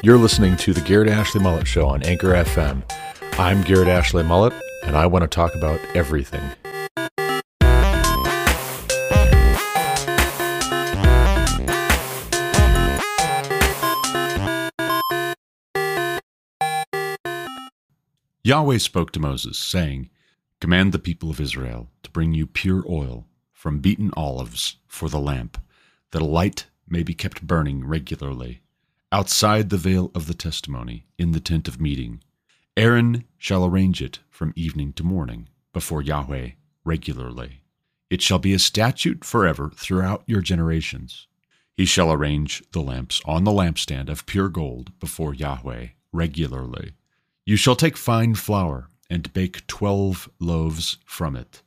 You're listening to the Garrett Ashley Mullet Show on Anchor FM. I'm Garrett Ashley Mullet, and I want to talk about everything. Yahweh spoke to Moses, saying, Command the people of Israel to bring you pure oil from beaten olives for the lamp, that a light may be kept burning regularly, outside the veil of the testimony, in the tent of meeting. Aaron shall arrange it from evening to morning before Yahweh regularly. It shall be a statute forever throughout your generations. He shall arrange the lamps on the lampstand of pure gold before Yahweh regularly. You shall take fine flour and bake twelve loaves from it.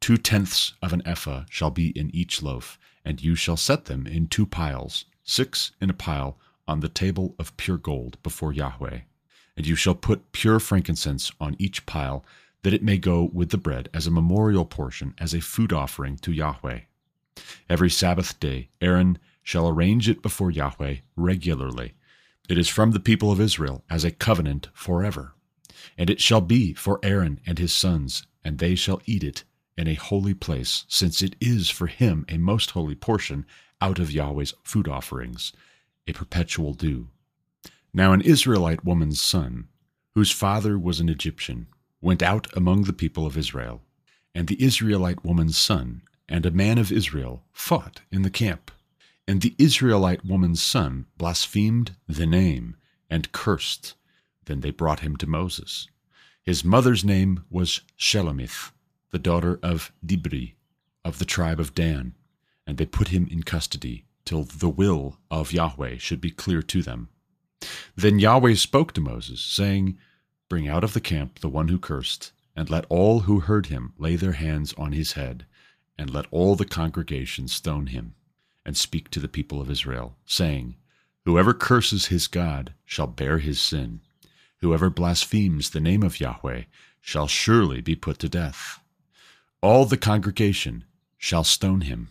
Two tenths of an ephah shall be in each loaf, and you shall set them in two piles, six in a pile, on the table of pure gold before Yahweh. And you shall put pure frankincense on each pile, that it may go with the bread as a memorial portion, as a food offering to Yahweh. Every Sabbath day Aaron shall arrange it before Yahweh regularly it is from the people of Israel as a covenant forever. And it shall be for Aaron and his sons, and they shall eat it in a holy place, since it is for him a most holy portion out of Yahweh's food offerings, a perpetual due. Now an Israelite woman's son, whose father was an Egyptian, went out among the people of Israel. And the Israelite woman's son and a man of Israel fought in the camp. And the Israelite woman's son blasphemed the name and cursed. Then they brought him to Moses. His mother's name was Shelomith, the daughter of Dibri, of the tribe of Dan. And they put him in custody till the will of Yahweh should be clear to them. Then Yahweh spoke to Moses, saying, Bring out of the camp the one who cursed, and let all who heard him lay their hands on his head, and let all the congregation stone him and speak to the people of Israel, saying, Whoever curses his God shall bear his sin. Whoever blasphemes the name of Yahweh shall surely be put to death. All the congregation shall stone him.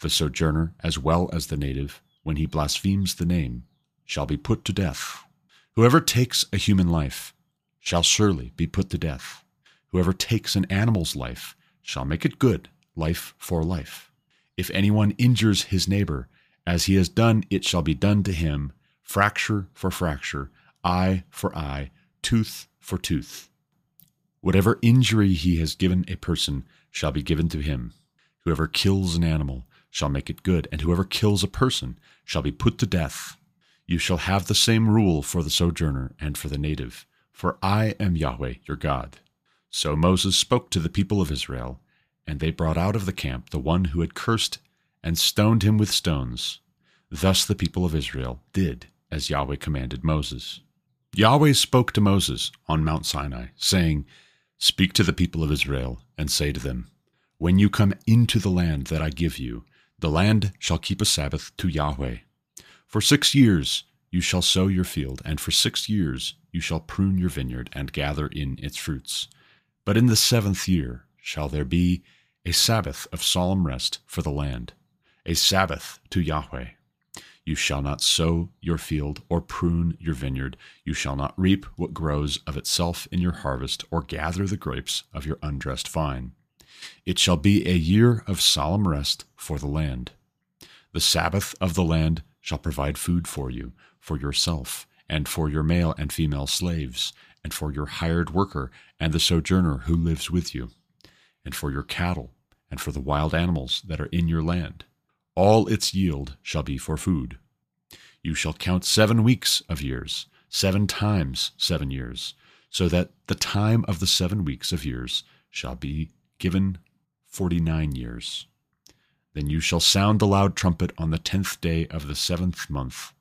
The sojourner as well as the native, when he blasphemes the name, shall be put to death. Whoever takes a human life shall surely be put to death. Whoever takes an animal's life shall make it good, life for life. If anyone injures his neighbor, as he has done, it shall be done to him, fracture for fracture, eye for eye, tooth for tooth. Whatever injury he has given a person shall be given to him. Whoever kills an animal shall make it good, and whoever kills a person shall be put to death. You shall have the same rule for the sojourner and for the native, for I am Yahweh your God. So Moses spoke to the people of Israel, and they brought out of the camp the one who had cursed and stoned him with stones. Thus the people of Israel did as Yahweh commanded Moses. Yahweh spoke to Moses on Mount Sinai, saying, Speak to the people of Israel, and say to them, When you come into the land that I give you, the land shall keep a Sabbath to Yahweh. For six years you shall sow your field, and for six years you shall prune your vineyard and gather in its fruits. But in the seventh year shall there be a Sabbath of solemn rest for the land, a Sabbath to Yahweh. You shall not sow your field or prune your vineyard. You shall not reap what grows of itself in your harvest or gather the grapes of your undressed vine. It shall be a year of solemn rest for the land. The Sabbath of the land shall provide food for you, for yourself, and for your male and female slaves, and for your hired worker and the sojourner who lives with you and for your cattle, and for the wild animals that are in your land. All its yield shall be for food. You shall count seven weeks of years, seven times seven years, so that the time of the seven weeks of years shall be given forty nine years. Then you shall sound the loud trumpet on the tenth day of the seventh month.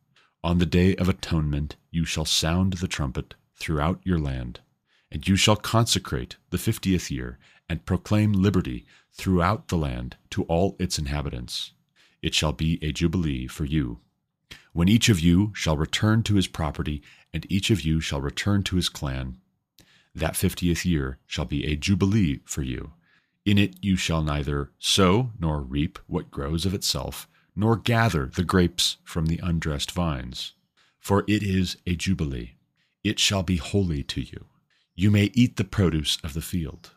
On the day of atonement you shall sound the trumpet throughout your land. And you shall consecrate the fiftieth year, and proclaim liberty throughout the land to all its inhabitants. It shall be a jubilee for you. When each of you shall return to his property, and each of you shall return to his clan, that fiftieth year shall be a jubilee for you. In it you shall neither sow nor reap what grows of itself, nor gather the grapes from the undressed vines. for it is a jubilee. It shall be holy to you. You may eat the produce of the field.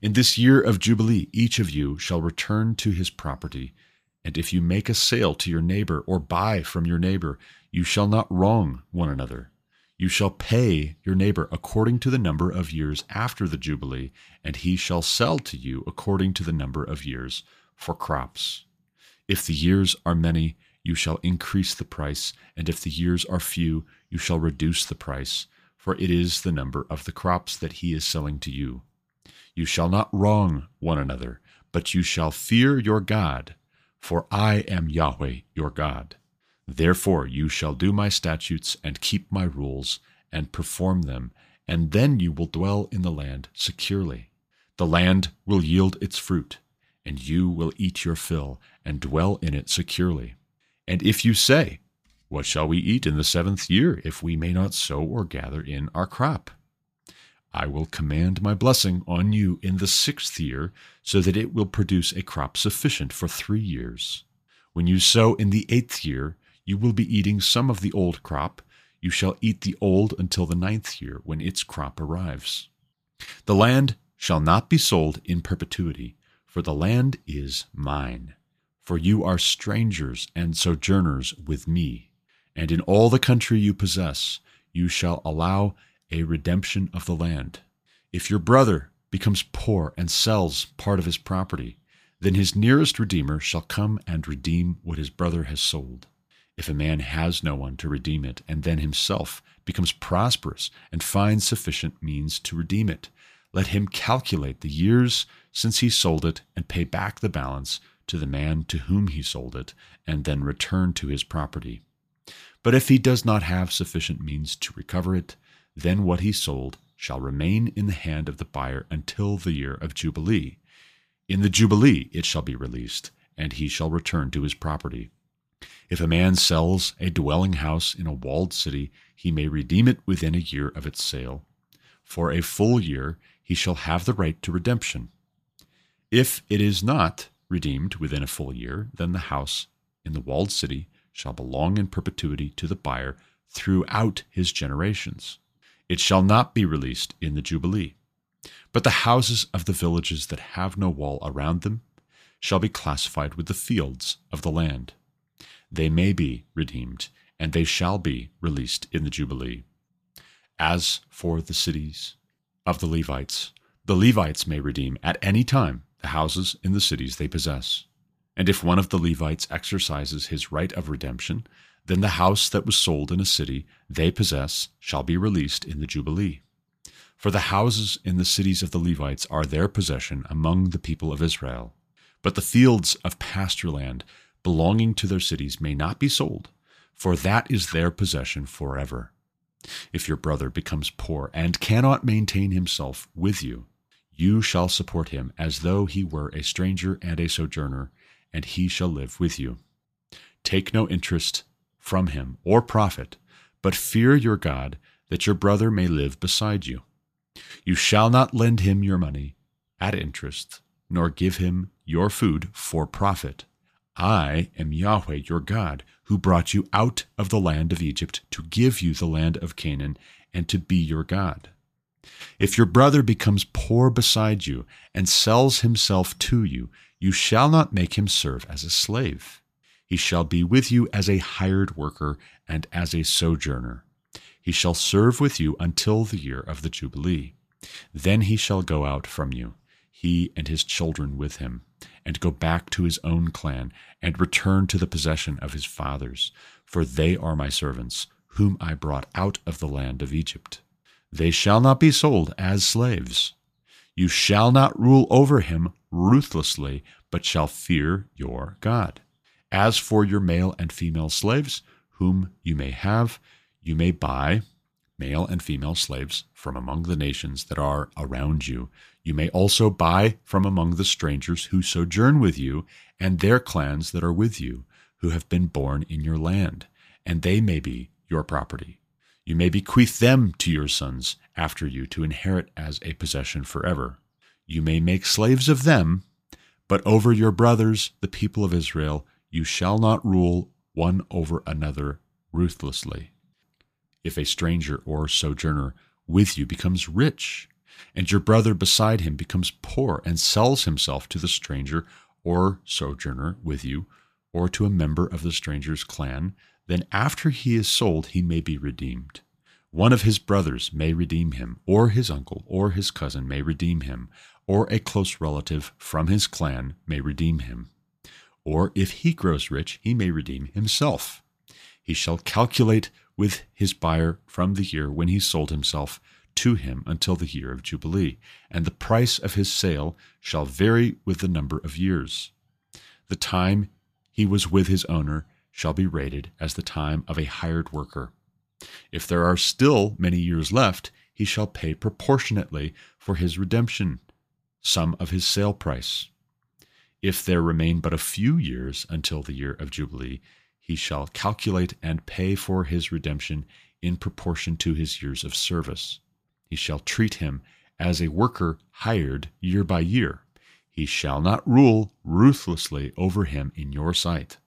In this year of jubilee, each of you shall return to his property. And if you make a sale to your neighbor or buy from your neighbor, you shall not wrong one another. You shall pay your neighbor according to the number of years after the Jubilee, and he shall sell to you according to the number of years for crops. If the years are many, you shall increase the price, and if the years are few, you shall reduce the price, for it is the number of the crops that he is selling to you. You shall not wrong one another, but you shall fear your God, for I am Yahweh your God. Therefore you shall do my statutes and keep my rules and perform them, and then you will dwell in the land securely. The land will yield its fruit, and you will eat your fill and dwell in it securely. And if you say, What shall we eat in the seventh year, if we may not sow or gather in our crop? I will command my blessing on you in the sixth year, so that it will produce a crop sufficient for three years. When you sow in the eighth year, you will be eating some of the old crop. You shall eat the old until the ninth year, when its crop arrives. The land shall not be sold in perpetuity, for the land is mine for you are strangers and sojourners with me. And in all the country you possess, you shall allow a redemption of the land. If your brother becomes poor and sells part of his property, then his nearest redeemer shall come and redeem what his brother has sold. If a man has no one to redeem it, and then himself becomes prosperous and finds sufficient means to redeem it, let him calculate the years since he sold it and pay back the balance to the man to whom he sold it, and then return to his property. But if he does not have sufficient means to recover it, then what he sold shall remain in the hand of the buyer until the year of Jubilee. In the Jubilee it shall be released, and he shall return to his property. If a man sells a dwelling house in a walled city, he may redeem it within a year of its sale. For a full year he shall have the right to redemption. If it is not, redeemed within a full year, then the house in the walled city shall belong in perpetuity to the buyer throughout his generations. It shall not be released in the Jubilee. But the houses of the villages that have no wall around them shall be classified with the fields of the land. They may be redeemed, and they shall be released in the Jubilee. As for the cities of the Levites, the Levites may redeem at any time the houses in the cities they possess. And if one of the Levites exercises his right of redemption, then the house that was sold in a city they possess shall be released in the Jubilee. For the houses in the cities of the Levites are their possession among the people of Israel. But the fields of pasture land belonging to their cities may not be sold, for that is their possession forever. If your brother becomes poor and cannot maintain himself with you, you shall support him as though he were a stranger and a sojourner, and he shall live with you. Take no interest from him or profit, but fear your God, that your brother may live beside you. You shall not lend him your money at interest, nor give him your food for profit. I am Yahweh your God, who brought you out of the land of Egypt to give you the land of Canaan and to be your God. If your brother becomes poor beside you and sells himself to you, you shall not make him serve as a slave. He shall be with you as a hired worker and as a sojourner. He shall serve with you until the year of the Jubilee. Then he shall go out from you, he and his children with him, and go back to his own clan, and return to the possession of his fathers, for they are my servants, whom I brought out of the land of Egypt. They shall not be sold as slaves. You shall not rule over him ruthlessly, but shall fear your God. As for your male and female slaves, whom you may have, you may buy male and female slaves from among the nations that are around you. You may also buy from among the strangers who sojourn with you, and their clans that are with you, who have been born in your land, and they may be your property. You may bequeath them to your sons after you to inherit as a possession forever. You may make slaves of them, but over your brothers, the people of Israel, you shall not rule one over another ruthlessly. if a stranger or sojourner with you becomes rich, and your brother beside him becomes poor and sells himself to the stranger or sojourner with you, or to a member of the stranger's clan, then after he is sold, he may be redeemed. One of his brothers may redeem him, or his uncle or his cousin may redeem him, or a close relative from his clan may redeem him. Or if he grows rich, he may redeem himself. He shall calculate with his buyer from the year when he sold himself to him until the year of Jubilee, and the price of his sale shall vary with the number of years. The time he was with his owner shall be rated as the time of a hired worker. If there are still many years left, he shall pay proportionately for his redemption, some of his sale price. If there remain but a few years until the year of Jubilee, he shall calculate and pay for his redemption in proportion to his years of service. He shall treat him as a worker hired year by year. He shall not rule ruthlessly over him in your sight.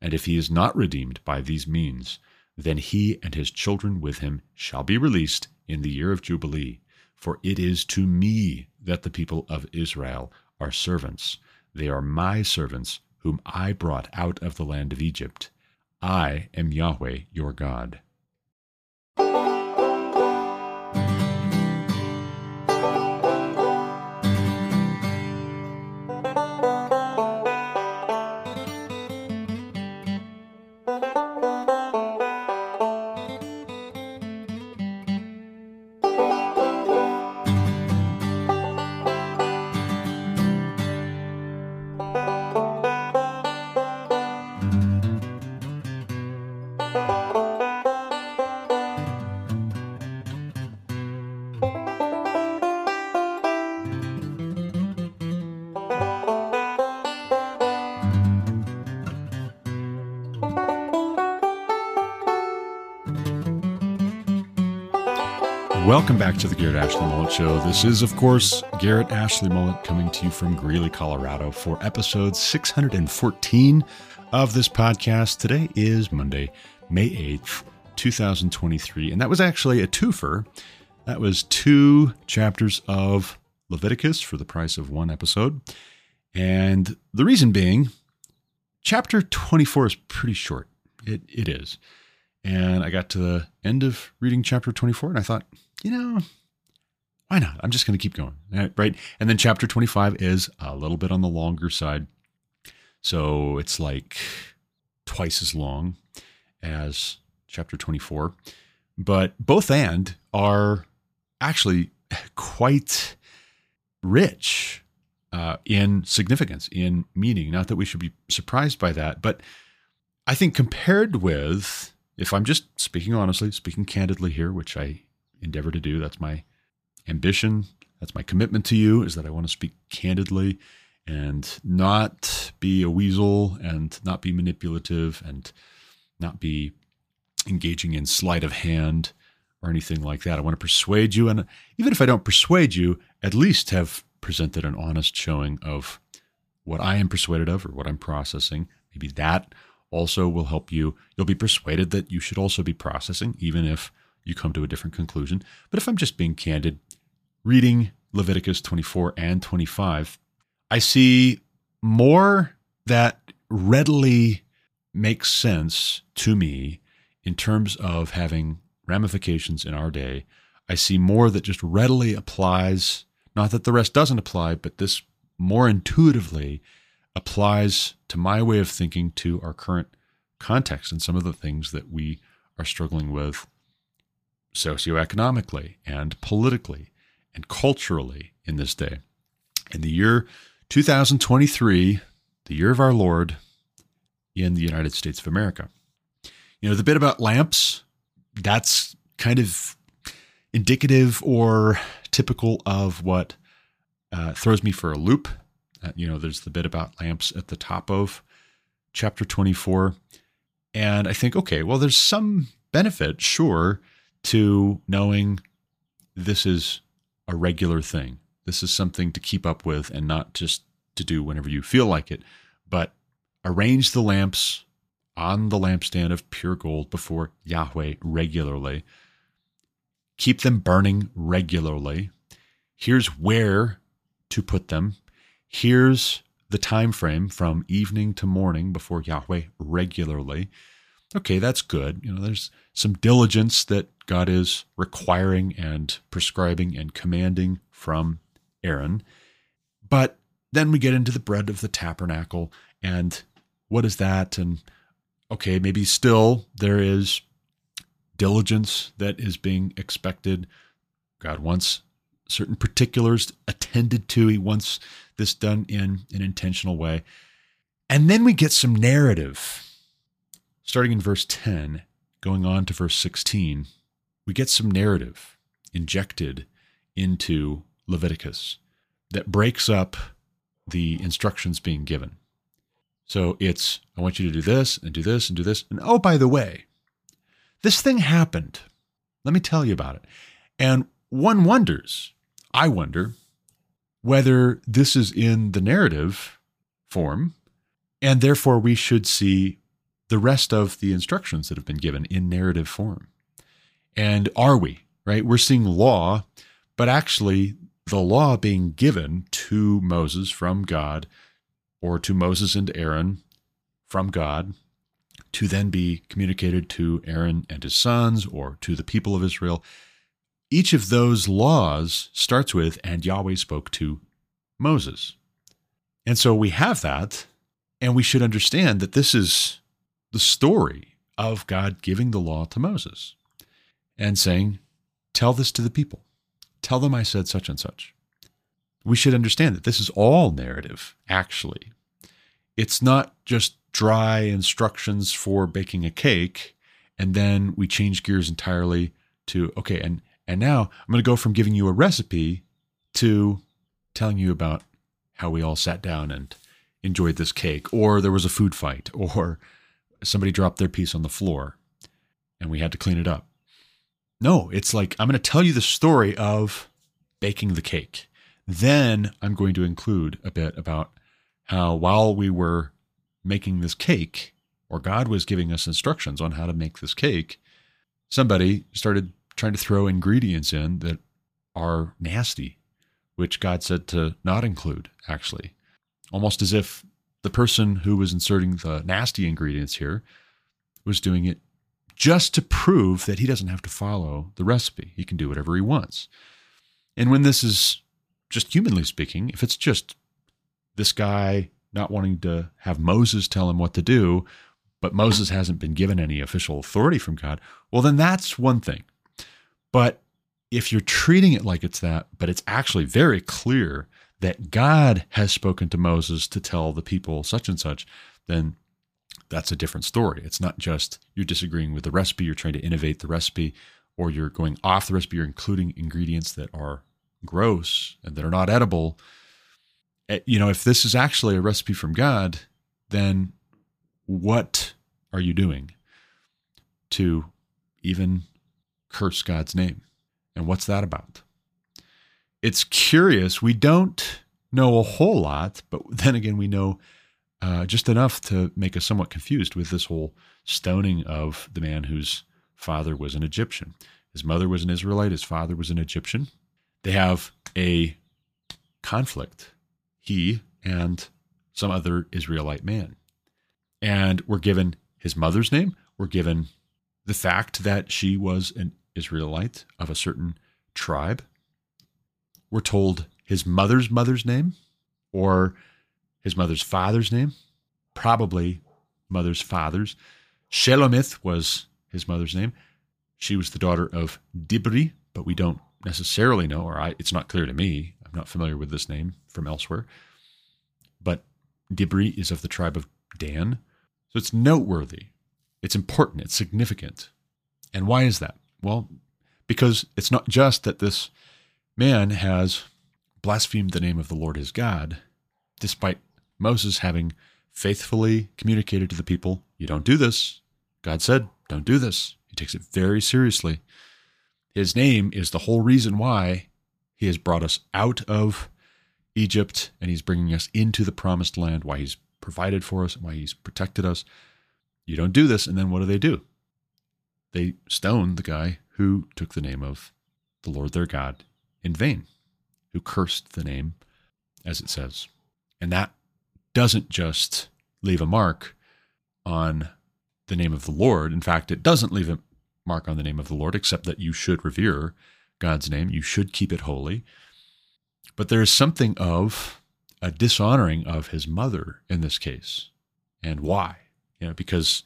And if he is not redeemed by these means, then he and his children with him shall be released in the year of Jubilee. For it is to me that the people of Israel are servants. They are my servants, whom I brought out of the land of Egypt. I am Yahweh your God. Welcome back to the Garrett Ashley Mullet Show. This is, of course, Garrett Ashley Mullet coming to you from Greeley, Colorado for episode 614 of this podcast. Today is Monday, May 8th, 2023, and that was actually a twofer. That was two chapters of Leviticus for the price of one episode. And the reason being, chapter 24 is pretty short. It, it is. And I got to the end of reading chapter 24 and I thought, you know, why not? I'm just going to keep going. Right. And then chapter 25 is a little bit on the longer side. So it's like twice as long as chapter 24. But both and are actually quite rich uh, in significance, in meaning. Not that we should be surprised by that, but I think compared with, if I'm just speaking honestly, speaking candidly here, which I endeavor to do. That's my ambition. That's my commitment to you is that I want to speak candidly and not be a weasel and not be manipulative and not be engaging in sleight of hand or anything like that. I want to persuade you. And even if I don't persuade you, at least have presented an honest showing of what I am persuaded of or what I'm processing. Maybe that also will help you. You'll be persuaded that you should also be processing, even if you come to a different conclusion. But if I'm just being candid, reading Leviticus 24 and 25, I see more that readily makes sense to me in terms of having ramifications in our day. I see more that just readily applies, not that the rest doesn't apply, but this more intuitively applies to my way of thinking to our current context and some of the things that we are struggling with socioeconomically and politically and culturally in this day. In the year 2023, the year of our Lord in the United States of America. You know, the bit about lamps, that's kind of indicative or typical of what uh, throws me for a loop. Uh, you know, there's the bit about lamps at the top of chapter 24. And I think, okay, well, there's some benefit, sure, to knowing this is a regular thing. This is something to keep up with and not just to do whenever you feel like it, but arrange the lamps on the lampstand of pure gold before Yahweh regularly. keep them burning regularly. Here's where to put them. Here's the time frame from evening to morning before Yahweh regularly. Okay, that's good. You know, there's some diligence that God is requiring and prescribing and commanding from Aaron. But then we get into the bread of the tabernacle and what is that? And okay, maybe still there is diligence that is being expected. God wants certain particulars attended to. He wants this done in an intentional way. And then we get some narrative. Starting in verse 10, going on to verse 16, we get some narrative injected into Leviticus that breaks up the instructions being given. So it's, I want you to do this and do this and do this. And oh, by the way, this thing happened. Let me tell you about it. And one wonders, I wonder, whether this is in the narrative form, and therefore we should see the rest of the instructions that have been given in narrative form. And are we, right? We're seeing law, but actually the law being given to Moses from God or to Moses and Aaron from God to then be communicated to Aaron and his sons or to the people of Israel. Each of those laws starts with, and Yahweh spoke to Moses. And so we have that, and we should understand that this is the story of God giving the law to Moses and saying, Tell this to the people. Tell them I said such and such. We should understand that this is all narrative, actually. It's not just dry instructions for baking a cake, and then we change gears entirely to, okay, and, and now I'm going to go from giving you a recipe to telling you about how we all sat down and enjoyed this cake, or there was a food fight, or somebody dropped their piece on the floor and we had to clean it up. No, it's like I'm going to tell you the story of baking the cake. Then I'm going to include a bit about how while we were making this cake, or God was giving us instructions on how to make this cake, somebody started trying to throw ingredients in that are nasty, which God said to not include, actually. Almost as if the person who was inserting the nasty ingredients here was doing it just to prove that he doesn't have to follow the recipe. He can do whatever he wants. And when this is just humanly speaking, if it's just this guy not wanting to have Moses tell him what to do, but Moses hasn't been given any official authority from God, well, then that's one thing. But if you're treating it like it's that, but it's actually very clear that God has spoken to Moses to tell the people such and such, then that's a different story. It's not just you're disagreeing with the recipe, you're trying to innovate the recipe, or you're going off the recipe, you're including ingredients that are gross and that are not edible. Eh, you know, if this is actually a recipe from God, then what are you doing to even curse God's name? And what's that about? It's curious. We don't know a whole lot, but then again, we know uh, just enough to make us somewhat confused with this whole stoning of the man whose father was an Egyptian. His mother was an Israelite, his father was an Egyptian. They have a conflict, he and some other Israelite man. And we're given his mother's name, we're given the fact that she was an Israelite of a certain tribe. We're told his mother's mother's name, or his mother's father's name, probably mother's father's. Shelomith was his mother's name. She was the daughter of Dibri, but we don't necessarily know, or I, it's not clear to me. I'm not familiar with this name from elsewhere. But Dibri is of the tribe of Dan. So it's noteworthy. It's important. It's significant. And why is that? Well, because it's not just that this man has blasphemed the name of the Lord his God, despite Moses having faithfully communicated to the people, You don't do this. God said, Don't do this. He takes it very seriously. His name is the whole reason why he has brought us out of Egypt and he's bringing us into the promised land, why he's provided for us, and why he's protected us. You don't do this. And then what do they do? They stone the guy who took the name of the Lord their God in vain, who cursed the name, as it says. And that doesn't just leave a mark on the name of the Lord. In fact, it doesn't leave a mark on the name of the Lord, except that you should revere God's name. You should keep it holy. But there is something of a dishonoring of his mother in this case. And why? You know, because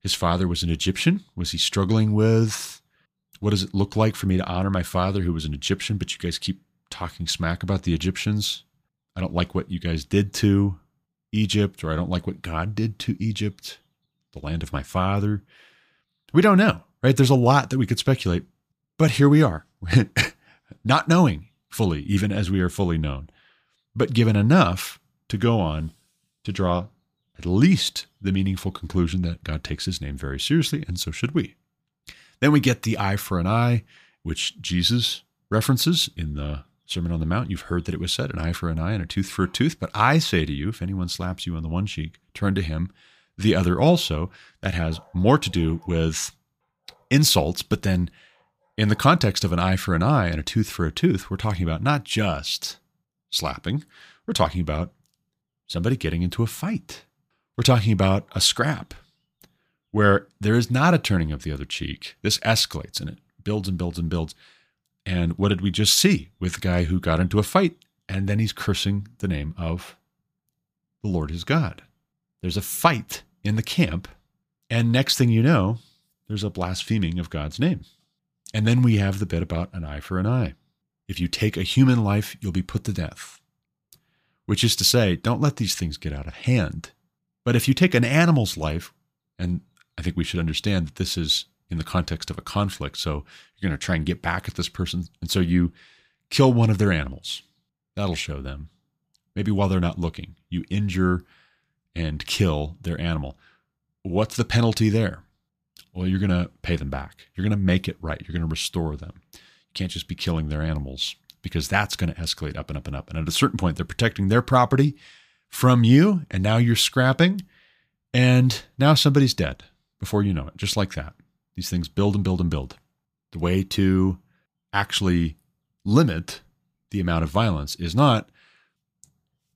his father was an Egyptian. Was he struggling with what does it look like for me to honor my father who was an Egyptian, but you guys keep talking smack about the Egyptians? I don't like what you guys did to Egypt, or I don't like what God did to Egypt, the land of my father. We don't know, right? There's a lot that we could speculate, but here we are, not knowing fully, even as we are fully known, but given enough to go on to draw at least the meaningful conclusion that God takes his name very seriously, and so should we. Then we get the eye for an eye, which Jesus references in the Sermon on the Mount. You've heard that it was said, an eye for an eye and a tooth for a tooth. But I say to you, if anyone slaps you on the one cheek, turn to him the other also. That has more to do with insults, but then in the context of an eye for an eye and a tooth for a tooth, we're talking about not just slapping, we're talking about somebody getting into a fight. We're talking about a scrap where there is not a turning of the other cheek. This escalates and it builds and builds and builds. And what did we just see with the guy who got into a fight and then he's cursing the name of the Lord his God? There's a fight in the camp. And next thing you know, there's a blaspheming of God's name. And then we have the bit about an eye for an eye. If you take a human life, you'll be put to death. Which is to say, don't let these things get out of hand. But if you take an animal's life, and I think we should understand that this is in the context of a conflict. So you're going to try and get back at this person. And so you kill one of their animals. That'll show them. Maybe while they're not looking, you injure and kill their animal. What's the penalty there? Well, you're going to pay them back. You're going to make it right. You're going to restore them. You can't just be killing their animals because that's going to escalate up and up and up. And at a certain point, they're protecting their property from you. And now you're scrapping. And now somebody's dead before you know it, just like that. These things build and build and build. The way to actually limit the amount of violence is not,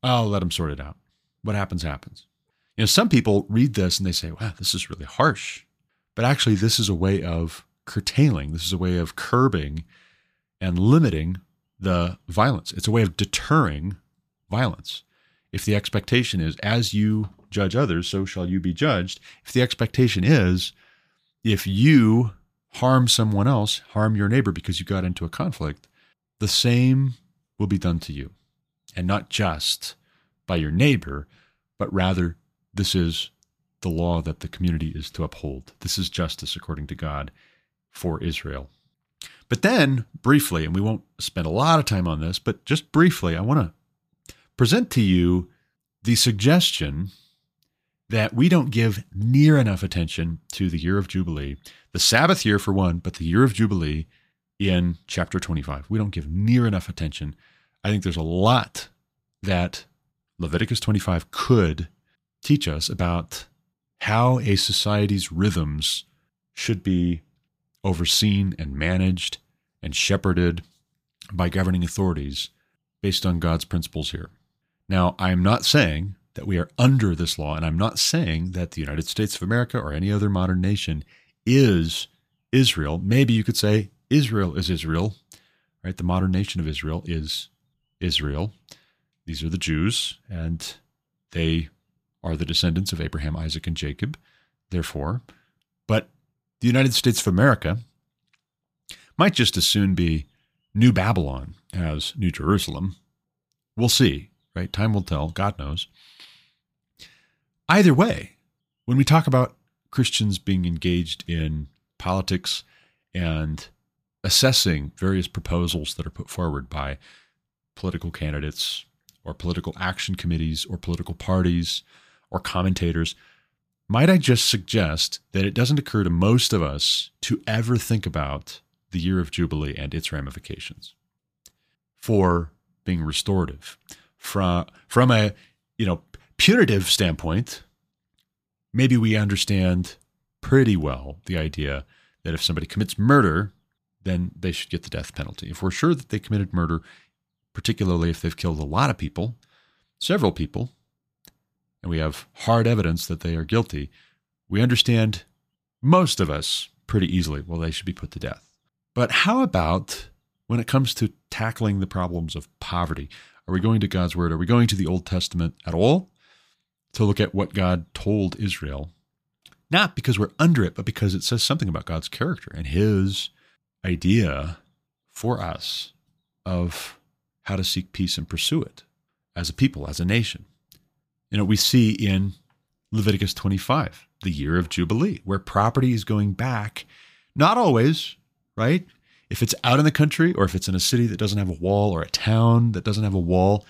oh, let them sort it out. What happens, happens. You know, some people read this and they say, wow, this is really harsh. But actually, this is a way of curtailing, this is a way of curbing and limiting the violence. It's a way of deterring violence. If the expectation is, as you judge others, so shall you be judged. If the expectation is, if you harm someone else, harm your neighbor because you got into a conflict, the same will be done to you. And not just by your neighbor, but rather this is the law that the community is to uphold. This is justice according to God for Israel. But then, briefly, and we won't spend a lot of time on this, but just briefly, I want to present to you the suggestion that we don't give near enough attention to the year of Jubilee, the Sabbath year for one, but the year of Jubilee in chapter 25. We don't give near enough attention. I think there's a lot that Leviticus 25 could teach us about how a society's rhythms should be overseen and managed and shepherded by governing authorities based on God's principles here. Now, I am not saying that we are under this law. And I'm not saying that the United States of America or any other modern nation is Israel. Maybe you could say Israel is Israel, right? The modern nation of Israel is Israel. These are the Jews, and they are the descendants of Abraham, Isaac, and Jacob, therefore. But the United States of America might just as soon be New Babylon as New Jerusalem. We'll see, right? Time will tell. God knows. Either way, when we talk about Christians being engaged in politics and assessing various proposals that are put forward by political candidates or political action committees or political parties or commentators, might I just suggest that it doesn't occur to most of us to ever think about the year of Jubilee and its ramifications for being restorative from from a you know punitive standpoint, maybe we understand pretty well the idea that if somebody commits murder, then they should get the death penalty. If we're sure that they committed murder, particularly if they've killed a lot of people, several people, and we have hard evidence that they are guilty, we understand most of us pretty easily, well, they should be put to death. But how about when it comes to tackling the problems of poverty? Are we going to God's word? Are we going to the Old Testament at all to look at what God told Israel? Not because we're under it, but because it says something about God's character and his idea for us of how to seek peace and pursue it as a people, as a nation. You know, we see in Leviticus 25, the year of Jubilee, where property is going back, not always, right? If it's out in the country or if it's in a city that doesn't have a wall or a town that doesn't have a wall,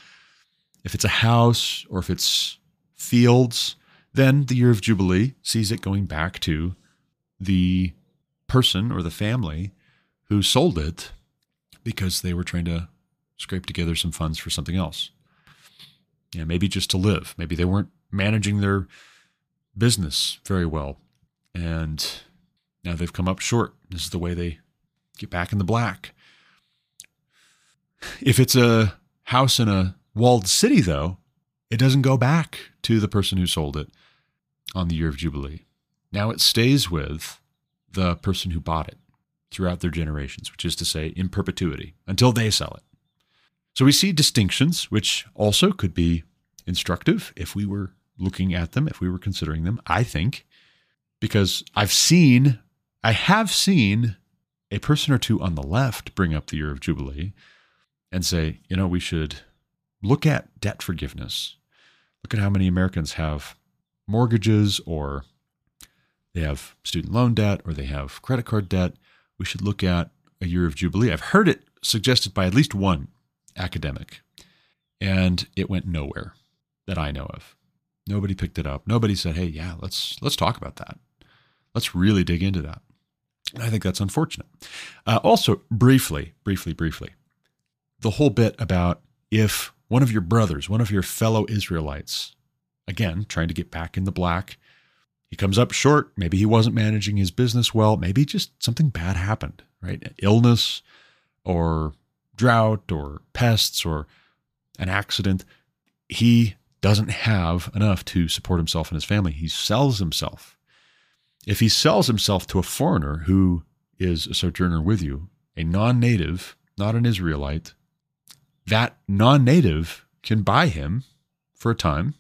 if it's a house or if it's fields, then the year of Jubilee sees it going back to the person or the family who sold it because they were trying to scrape together some funds for something else. Yeah, maybe just to live. Maybe they weren't managing their business very well. And now they've come up short. This is the way they get back in the black. If it's a house in a walled city, though, it doesn't go back to the person who sold it on the year of Jubilee. Now it stays with the person who bought it throughout their generations, which is to say, in perpetuity until they sell it. So we see distinctions, which also could be instructive if we were looking at them, if we were considering them, I think, because I've seen, I have seen a person or two on the left bring up the year of Jubilee and say, you know, we should look at debt forgiveness. Look at how many Americans have mortgages or they have student loan debt or they have credit card debt we should look at a year of Jubilee. I've heard it suggested by at least one academic, and it went nowhere that I know of. Nobody picked it up. Nobody said, "Hey, yeah, let's let's talk about that. Let's really dig into that." And I think that's unfortunate. Uh, also, briefly, briefly, briefly, the whole bit about if one of your brothers, one of your fellow Israelites, again, trying to get back in the black, he comes up short. Maybe he wasn't managing his business well. Maybe just something bad happened, right? Illness or drought or pests or an accident. He doesn't have enough to support himself and his family. He sells himself. If he sells himself to a foreigner who is a sojourner with you, a non native, not an Israelite, that non native can buy him for a time,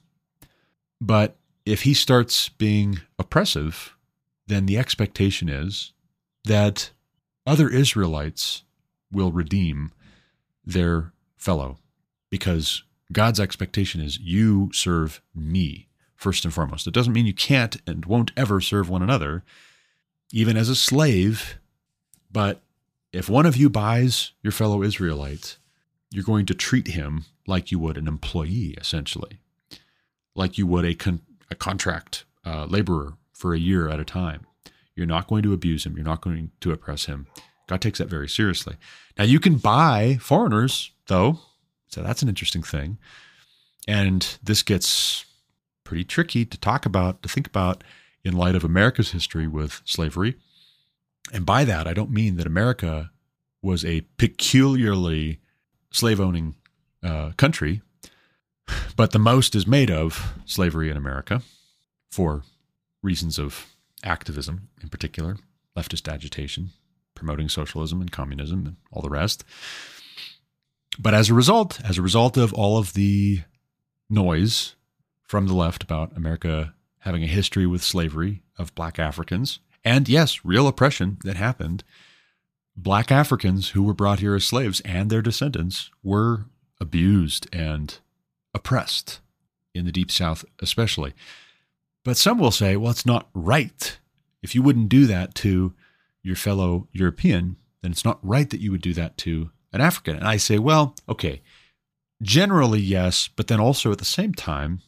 but if he starts being oppressive, then the expectation is that other Israelites will redeem their fellow because God's expectation is you serve me first and foremost. It doesn't mean you can't and won't ever serve one another, even as a slave. But if one of you buys your fellow Israelite, you're going to treat him like you would an employee, essentially, like you would a con- a contract uh, laborer for a year at a time. You're not going to abuse him. You're not going to oppress him. God takes that very seriously. Now, you can buy foreigners, though. So that's an interesting thing. And this gets pretty tricky to talk about, to think about in light of America's history with slavery. And by that, I don't mean that America was a peculiarly slave owning uh, country. But the most is made of slavery in America for reasons of activism, in particular, leftist agitation, promoting socialism and communism and all the rest. But as a result, as a result of all of the noise from the left about America having a history with slavery of black Africans, and yes, real oppression that happened, black Africans who were brought here as slaves and their descendants were abused and oppressed in the Deep South, especially. But some will say, well, it's not right. If you wouldn't do that to your fellow European, then it's not right that you would do that to an African. And I say, well, okay, generally, yes, but then also at the same time,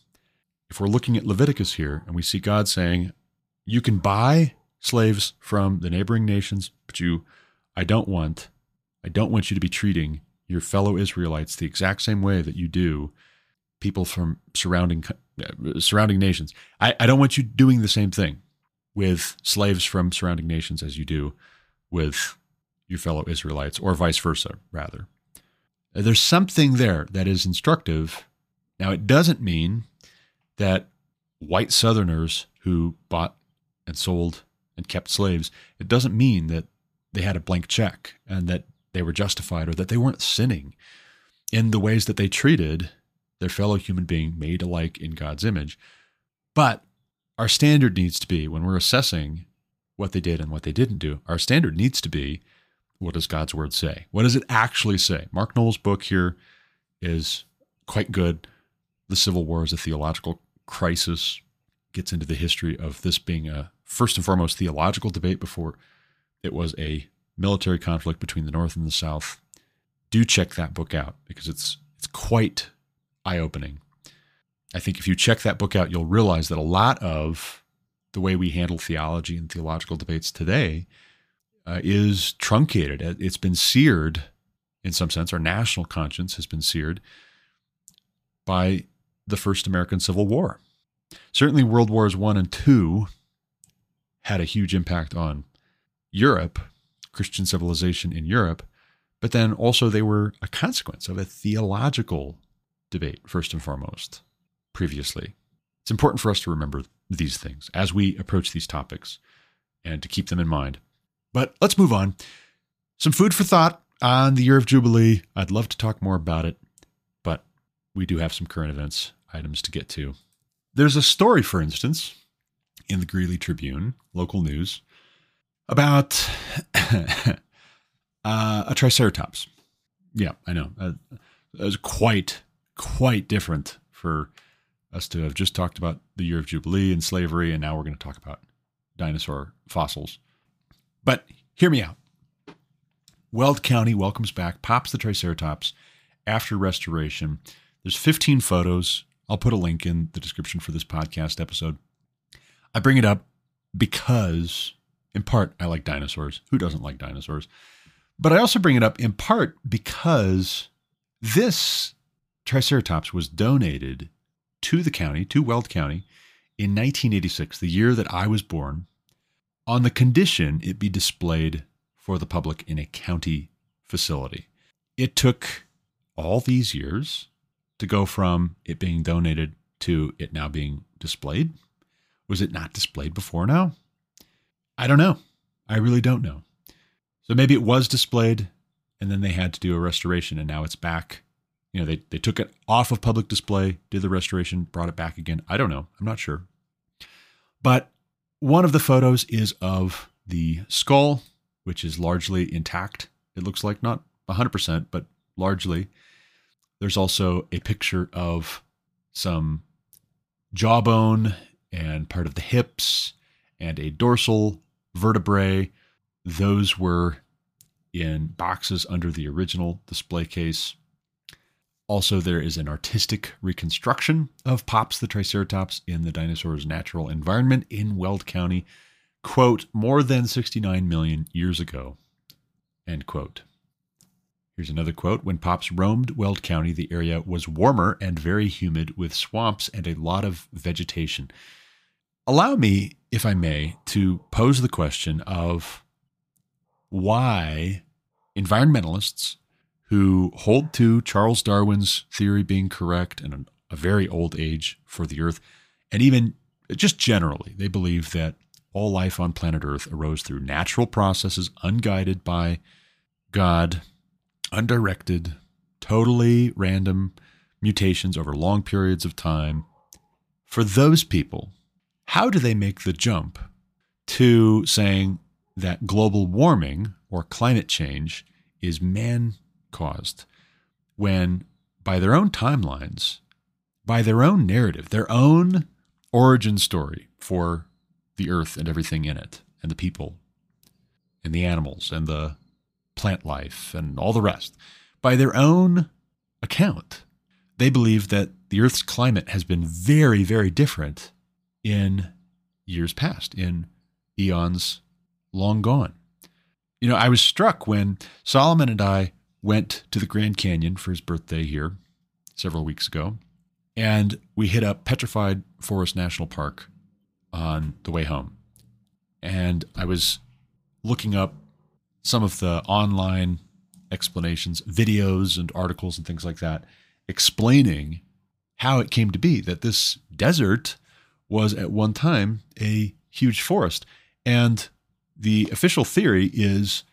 if we're looking at Leviticus here and we see God saying, you can buy slaves from the neighboring nations, but you, I don't want, I don't want you to be treating your fellow Israelites the exact same way that you do people from surrounding uh, surrounding nations. I, I don't want you doing the same thing with slaves from surrounding nations as you do with your fellow Israelites, or vice versa, rather. There's something there that is instructive. Now, it doesn't mean that white Southerners who bought and sold and kept slaves, it doesn't mean that they had a blank check and that they were justified or that they weren't sinning in the ways that they treated their fellow human being made alike in God's image. But our standard needs to be when we're assessing what they did and what they didn't do, our standard needs to be what does God's word say? What does it actually say? Mark Noll's book here is quite good. The Civil War is a theological crisis, gets into the history of this being a first and foremost theological debate before it was a military conflict between the North and the South. Do check that book out because it's it's quite eye-opening. I think if you check that book out, you'll realize that a lot of the way we handle theology and theological debates today uh, is truncated. It's been seared in some sense. Our national conscience has been seared by the first American Civil War. Certainly, World Wars One and Two had a huge impact on Europe, Christian civilization in Europe, but then also they were a consequence of a theological debate, first and foremost, previously. It's important for us to remember these things as we approach these topics and to keep them in mind. But let's move on. Some food for thought on the year of Jubilee. I'd love to talk more about it, but we do have some current events items to get to. There's a story, for instance, in the Greeley Tribune, local news, about uh, a Triceratops. Yeah, I know. Uh, was quite, quite different for us to have just talked about the year of Jubilee and slavery, and now we're going to talk about dinosaur fossils. But hear me out. Weld County welcomes back Pops the Triceratops after restoration. There's 15 photos. I'll put a link in the description for this podcast episode. I bring it up because, in part, I like dinosaurs. Who doesn't like dinosaurs? But I also bring it up in part because this Triceratops was donated to the county, to Weld County, in 1986, the year that I was born on the condition it be displayed for the public in a county facility. It took all these years to go from it being donated to it now being displayed. Was it not displayed before now? I don't know. I really don't know. So maybe it was displayed and then they had to do a restoration and now it's back. You know, they, they took it off of public display, did the restoration, brought it back again. I don't know. I'm not sure. But one of the photos is of the skull, which is largely intact. It looks like not 100%, but largely. There's also a picture of some jawbone and part of the hips and a dorsal vertebrae. Those were in boxes under the original display case. Also, there is an artistic reconstruction of Pops the Triceratops in the dinosaur's natural environment in Weld County, quote, more than 69 million years ago, end quote. Here's another quote When Pops roamed Weld County, the area was warmer and very humid with swamps and a lot of vegetation. Allow me, if I may, to pose the question of why environmentalists who hold to Charles Darwin's theory being correct and a very old age for the Earth. And even just generally, they believe that all life on planet Earth arose through natural processes, unguided by God, undirected, totally random mutations over long periods of time. For those people, how do they make the jump to saying that global warming or climate change is man caused when, by their own timelines, by their own narrative, their own origin story for the earth and everything in it, and the people, and the animals, and the plant life, and all the rest, by their own account, they believe that the earth's climate has been very, very different in years past, in eons long gone. You know, I was struck when Solomon and I went to the Grand Canyon for his birthday here several weeks ago, and we hit up Petrified Forest National Park on the way home. And I was looking up some of the online explanations, videos and articles and things like that, explaining how it came to be that this desert was at one time a huge forest. And the official theory is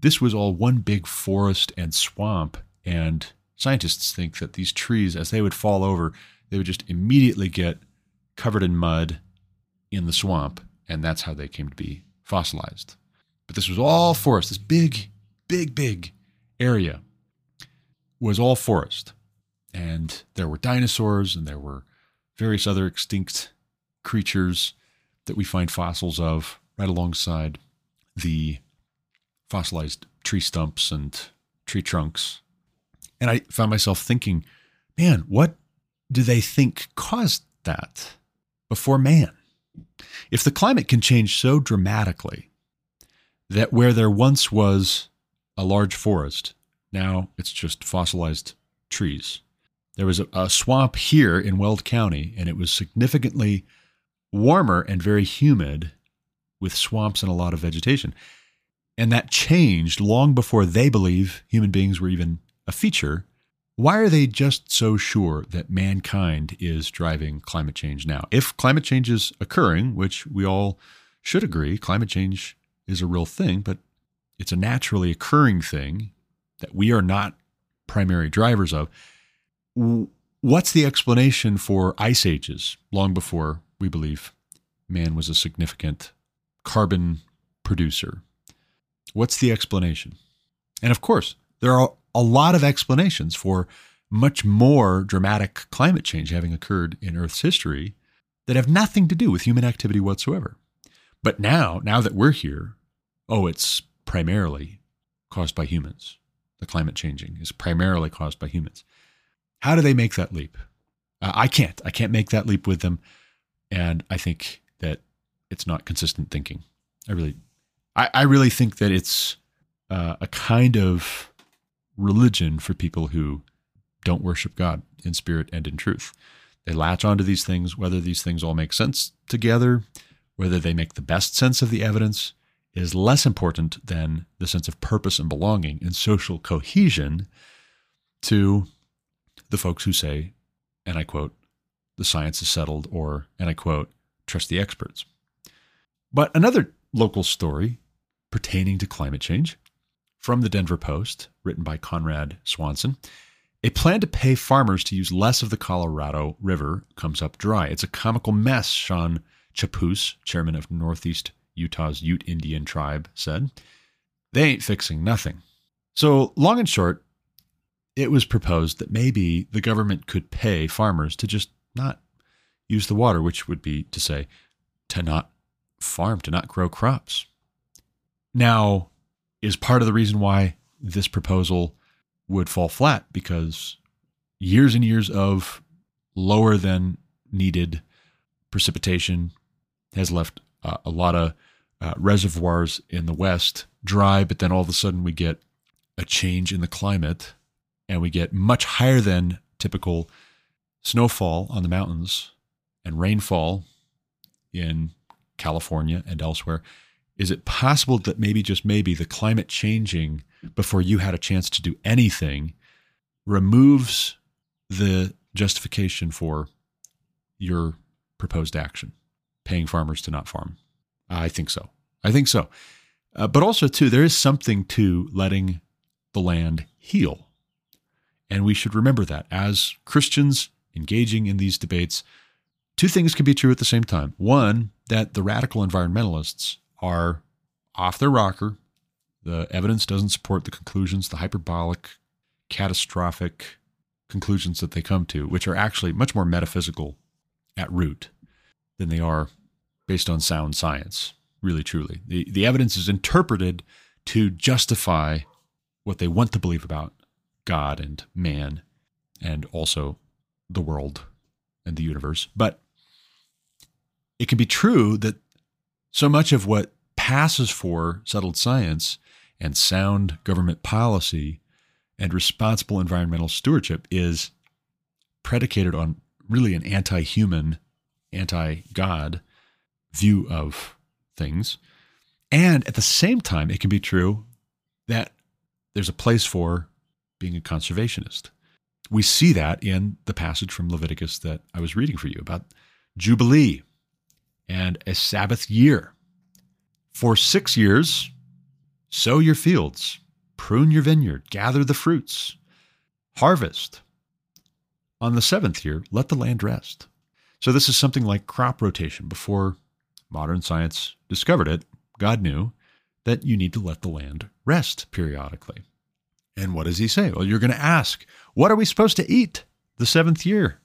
this was all one big forest and swamp. And scientists think that these trees, as they would fall over, they would just immediately get covered in mud in the swamp. And that's how they came to be fossilized. But this was all forest, this big, big, big area was all forest. And there were dinosaurs and there were various other extinct creatures that we find fossils of right alongside the fossilized tree stumps and tree trunks. And I found myself thinking, man, what do they think caused that before man? If the climate can change so dramatically that where there once was a large forest, now it's just fossilized trees. There was a, a swamp here in Weld County, and it was significantly warmer and very humid with swamps and a lot of vegetation. And that changed long before they believe human beings were even a feature. Why are they just so sure that mankind is driving climate change now? If climate change is occurring, which we all should agree, climate change is a real thing, but it's a naturally occurring thing that we are not primary drivers of. What's the explanation for ice ages long before we believe man was a significant carbon producer? What's the explanation? And of course, there are a lot of explanations for much more dramatic climate change having occurred in Earth's history that have nothing to do with human activity whatsoever. But now, now that we're here, oh, it's primarily caused by humans. The climate changing is primarily caused by humans. How do they make that leap? Uh, I can't. I can't make that leap with them. And I think that it's not consistent thinking. I really, I, I really think that it's uh, a kind of religion for people who don't worship God in spirit and in truth. They latch onto these things, whether these things all make sense together, whether they make the best sense of the evidence, is less important than the sense of purpose and belonging and social cohesion to the folks who say, and I quote, the science is settled, or, and I quote, trust the experts. But another local story pertaining to climate change from the Denver Post, written by Conrad Swanson. A plan to pay farmers to use less of the Colorado River comes up dry. It's a comical mess, Sean Chapoose, chairman of Northeast Utah's Ute Indian tribe, said. They ain't fixing nothing. So, long and short, it was proposed that maybe the government could pay farmers to just not use the water, which would be to say, to not farm, to not grow crops. Now, is part of the reason why this proposal would fall flat because years and years of lower than needed precipitation has left uh, a lot of uh, reservoirs in the west dry, but then all of a sudden we get a change in the climate and we get much higher than typical snowfall on the mountains and rainfall in California and elsewhere. Is it possible that maybe, just maybe, the climate changing before you had a chance to do anything removes the justification for your proposed action, paying farmers to not farm? I think so. I think so. Uh, but also, too, there is something to letting the land heal. And we should remember that as Christians engaging in these debates, two things can be true at the same time. One, that the radical environmentalists are off their rocker. The evidence doesn't support the conclusions, the hyperbolic, catastrophic conclusions that they come to, which are actually much more metaphysical at root than they are based on sound science, really truly. The, the evidence is interpreted to justify what they want to believe about God and man and also the world and the universe. But it can be true that so much of what passes for settled science and sound government policy and responsible environmental stewardship is predicated on really an anti human, anti God view of things. And at the same time, it can be true that there's a place for being a conservationist. We see that in the passage from Leviticus that I was reading for you about Jubilee and a Sabbath year. For six years, sow your fields, prune your vineyard, gather the fruits, harvest. On the seventh year, let the land rest. So, this is something like crop rotation. Before modern science discovered it, God knew that you need to let the land rest periodically. And what does he say? Well, you're going to ask, what are we supposed to eat the seventh year?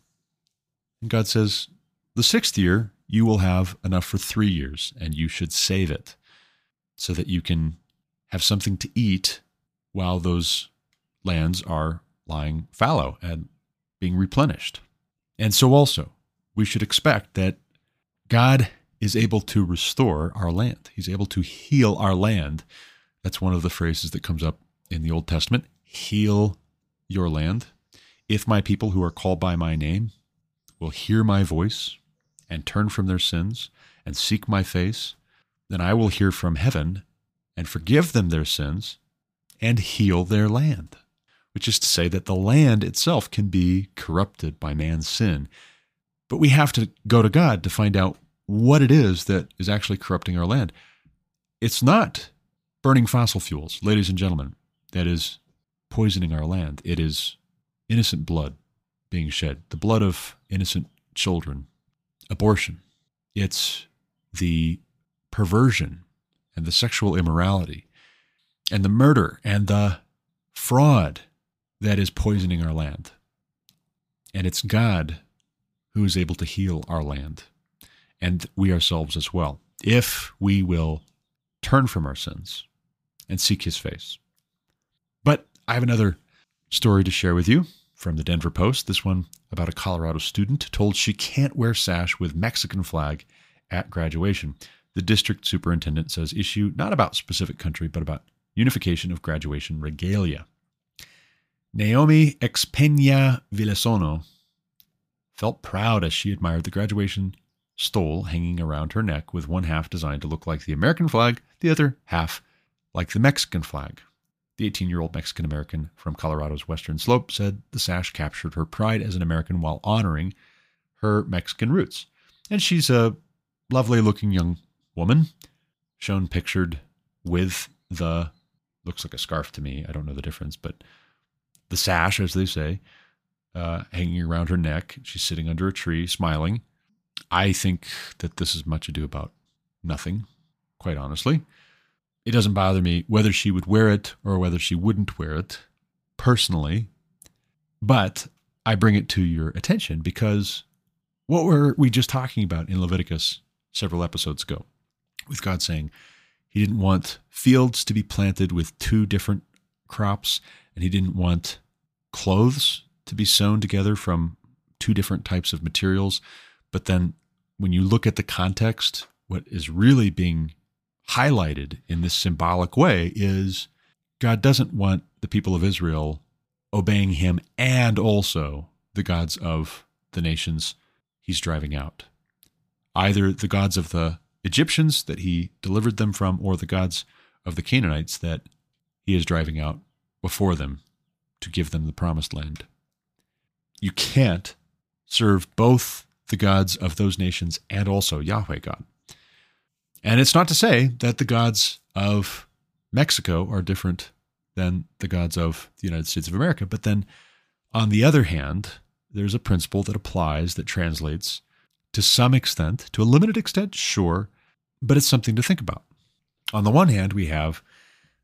And God says, the sixth year, you will have enough for three years, and you should save it so that you can have something to eat while those lands are lying fallow and being replenished. And so, also, we should expect that God is able to restore our land. He's able to heal our land. That's one of the phrases that comes up in the Old Testament heal your land. If my people who are called by my name will hear my voice and turn from their sins and seek my face, then I will hear from heaven and forgive them their sins and heal their land. Which is to say that the land itself can be corrupted by man's sin. But we have to go to God to find out what it is that is actually corrupting our land. It's not burning fossil fuels, ladies and gentlemen, that is poisoning our land. It is innocent blood being shed, the blood of innocent children, abortion. It's the perversion and the sexual immorality and the murder and the fraud that is poisoning our land. And it's God who is able to heal our land and we ourselves as well, if we will turn from our sins and seek his face. I have another story to share with you from the Denver Post. This one about a Colorado student told she can't wear sash with Mexican flag at graduation. The district superintendent says issue not about specific country, but about unification of graduation regalia. Naomi Expena Villasano felt proud as she admired the graduation stole hanging around her neck with one half designed to look like the American flag, the other half like the Mexican flag. The 18 year old Mexican American from Colorado's Western Slope said the sash captured her pride as an American while honoring her Mexican roots. And she's a lovely looking young woman, shown pictured with the, looks like a scarf to me. I don't know the difference, but the sash, as they say, uh, hanging around her neck. She's sitting under a tree, smiling. I think that this is much ado about nothing, quite honestly. It doesn't bother me whether she would wear it or whether she wouldn't wear it personally, but I bring it to your attention because what were we just talking about in Leviticus several episodes ago? With God saying he didn't want fields to be planted with two different crops, and he didn't want clothes to be sewn together from two different types of materials. But then when you look at the context, what is really being highlighted in this symbolic way is God doesn't want the people of Israel obeying him and also the gods of the nations he's driving out. Either the gods of the Egyptians that he delivered them from, or the gods of the Canaanites that he is driving out before them to give them the promised land. You can't serve both the gods of those nations and also Yahweh God. And it's not to say that the gods of Mexico are different than the gods of the United States of America. But then on the other hand, there's a principle that applies that translates to some extent, to a limited extent, sure, but it's something to think about. On the one hand, we have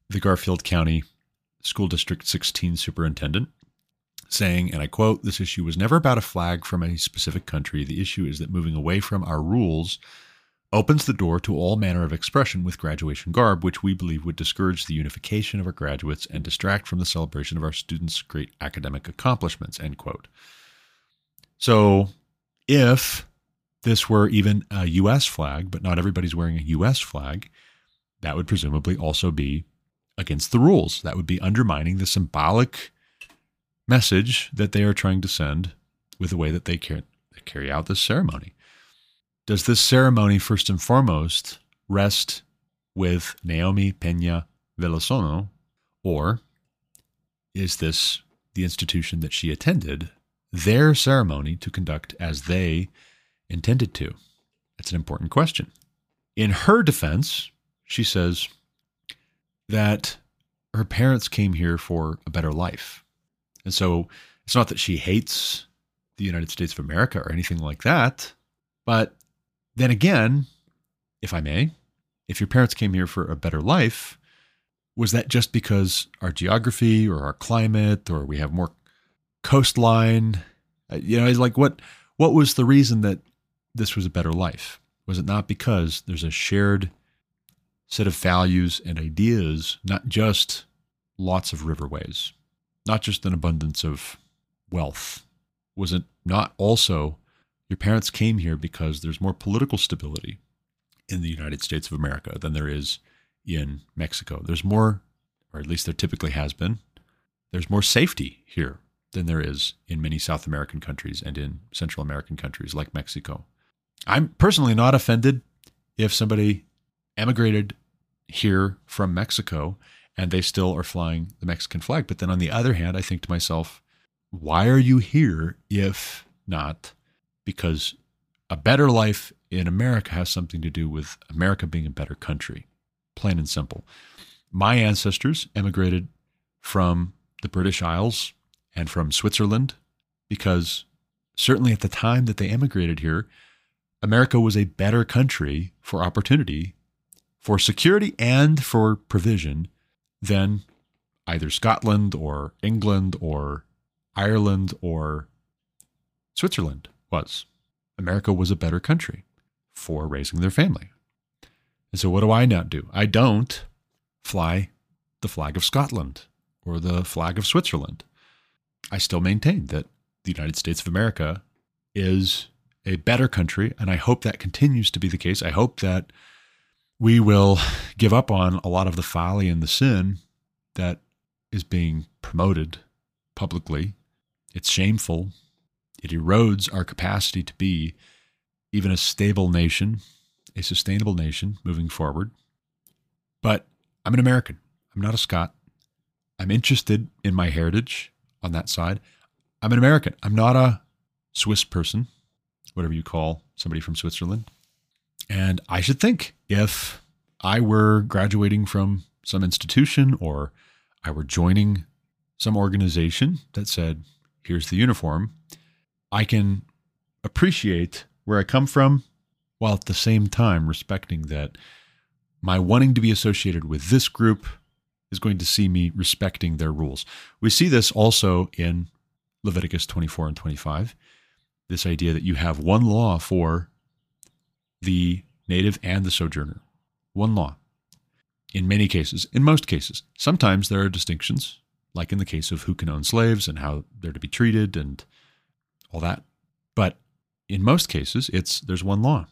the Garfield County School District 16 superintendent saying, and I quote, This issue was never about a flag from a specific country. The issue is that moving away from our rules opens the door to all manner of expression with graduation garb, which we believe would discourage the unification of our graduates and distract from the celebration of our students' great academic accomplishments. End quote. So, if this were even a U.S. flag, but not everybody's wearing a U.S. flag, that would presumably also be against the rules. That would be undermining the symbolic message that they are trying to send with the way that they carry out this ceremony. Does this ceremony, first and foremost, rest with Naomi Pena Villasano, Or is this the institution that she attended, their ceremony to conduct as they intended to? That's an important question. In her defense, she says that her parents came here for a better life. And so it's not that she hates the United States of America or anything like that. But then again, if I may, if your parents came here for a better life, was that just because our geography or our climate or we have more coastline? Uh, you know, like what what was the reason that this was a better life? Was it not because there's a shared set of values and ideas, not just lots of riverways, not just an abundance of wealth? Was it not also your parents came here because there's more political stability in the United States of America than there is in Mexico? There's more, or at least there typically has been, there's more safety here than there is in many South American countries and in Central American countries like Mexico. I'm personally not offended if somebody emigrated here from Mexico and they still are flying the Mexican flag. But then on the other hand, I think to myself, why are you here if not because a better life in America has something to do with America being a better country, plain and simple. My ancestors emigrated from the British Isles and from Switzerland because certainly at the time that they emigrated here, America was a better country for opportunity, for security, and for provision than either Scotland or England or Ireland or Switzerland was. America was a better country for raising their family. And so, what do I not do? I don't fly the flag of Scotland or the flag of Switzerland. I still maintain that the United States of America is a better country, and I hope that continues to be the case. I hope that we will give up on a lot of the folly and the sin that is being promoted publicly it's shameful. It erodes our capacity to be even a stable nation, a sustainable nation moving forward. But I'm an American. I'm not a Scot. I'm interested in my heritage on that side. I'm an American. I'm not a Swiss person, whatever you call somebody from Switzerland. And I should think if I were graduating from some institution or I were joining some organization that said, here's the uniform, I can appreciate where I come from while at the same time respecting that my wanting to be associated with this group is going to see me respecting their rules. We see this also in Leviticus 24 and 25. This idea that you have one law for the native and the sojourner. One law. In many cases, in most cases, sometimes there are distinctions like in the case of who can own slaves and how they're to be treated and all that. But in most cases, it's there's one law.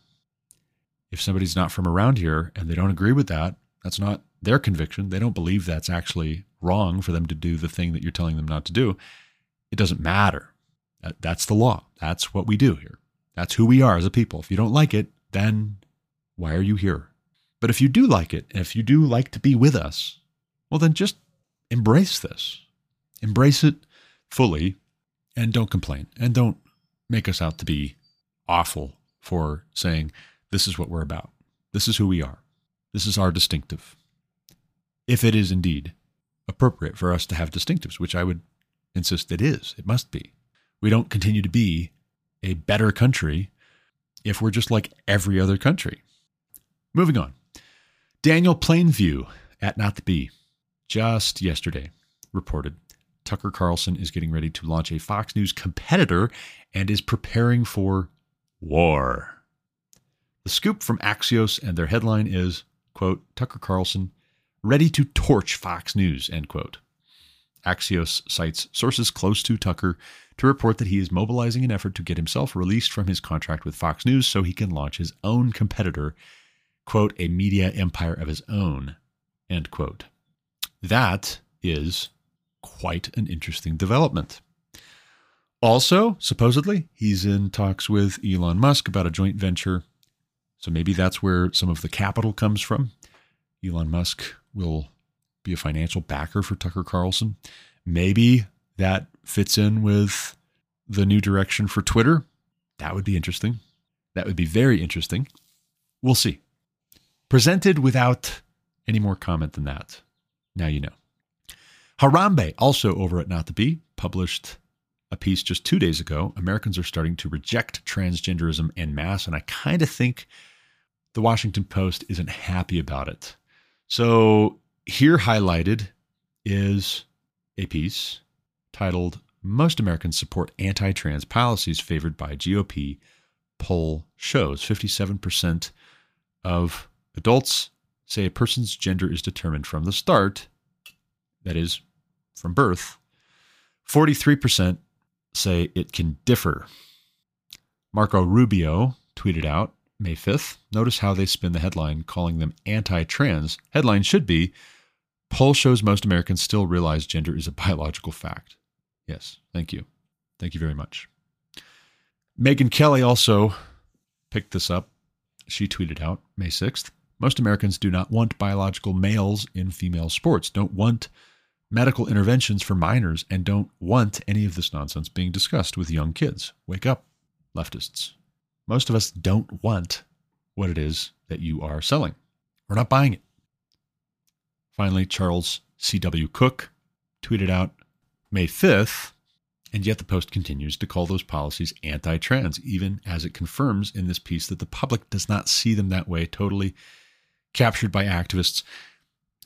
If somebody's not from around here and they don't agree with that, that's not their conviction. They don't believe that's actually wrong for them to do the thing that you're telling them not to do. It doesn't matter. That's the law. That's what we do here. That's who we are as a people. If you don't like it, then why are you here? But if you do like it, and if you do like to be with us, well, then just embrace this. Embrace it fully and don't complain and don't make us out to be awful for saying, this is what we're about. This is who we are. This is our distinctive. If it is indeed appropriate for us to have distinctives, which I would insist it is, it must be. We don't continue to be a better country if we're just like every other country. Moving on. Daniel Plainview at Not the Bee just yesterday reported Tucker Carlson is getting ready to launch a Fox News competitor and is preparing for war. The scoop from Axios and their headline is, quote, Tucker Carlson ready to torch Fox News, end quote. Axios cites sources close to Tucker to report that he is mobilizing an effort to get himself released from his contract with Fox News so he can launch his own competitor, quote, a media empire of his own, end quote. That is quite an interesting development. Also, supposedly, he's in talks with Elon Musk about a joint venture. So maybe that's where some of the capital comes from. Elon Musk will be a financial backer for Tucker Carlson. Maybe that fits in with the new direction for Twitter. That would be interesting. That would be very interesting. We'll see. Presented without any more comment than that. Now you know. Harambe, also over at Not the Bee, published a piece just two days ago. Americans are starting to reject transgenderism en masse, and I kind of think the Washington Post isn't happy about it. So here highlighted is a piece titled Most Americans Support Anti Trans Policies Favored by GOP Poll Shows 57% of adults say a person's gender is determined from the start, that is, from birth. 43% say it can differ. Marco Rubio tweeted out May 5th. Notice how they spin the headline calling them anti trans. Headline should be Poll shows most Americans still realize gender is a biological fact. Yes, thank you. Thank you very much. Megyn Kelly also picked this up. She tweeted out May 6th Most Americans do not want biological males in female sports, don't want medical interventions for minors, and don't want any of this nonsense being discussed with young kids. Wake up, leftists. Most of us don't want what it is that you are selling. We're not buying it. Finally, Charles C.W. Cooke tweeted out May 5th, and yet the Post continues to call those policies anti trans, even as it confirms in this piece that the public does not see them that way, totally captured by activists.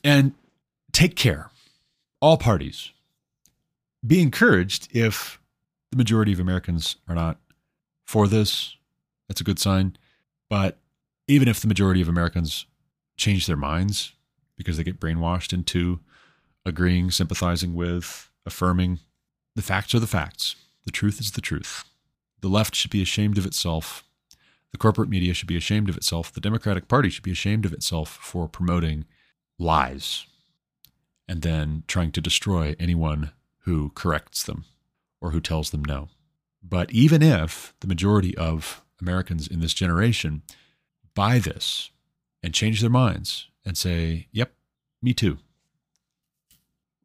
And take care, all parties. Be encouraged if the majority of Americans are not for this. That's a good sign. But even if the majority of Americans change their minds because they get brainwashed into agreeing, sympathizing with, affirming, the facts are the facts. The truth is the truth. The left should be ashamed of itself. The corporate media should be ashamed of itself. The Democratic Party should be ashamed of itself for promoting lies and then trying to destroy anyone who corrects them or who tells them no. But even if the majority of Americans in this generation buy this and change their minds and say, yep, me too,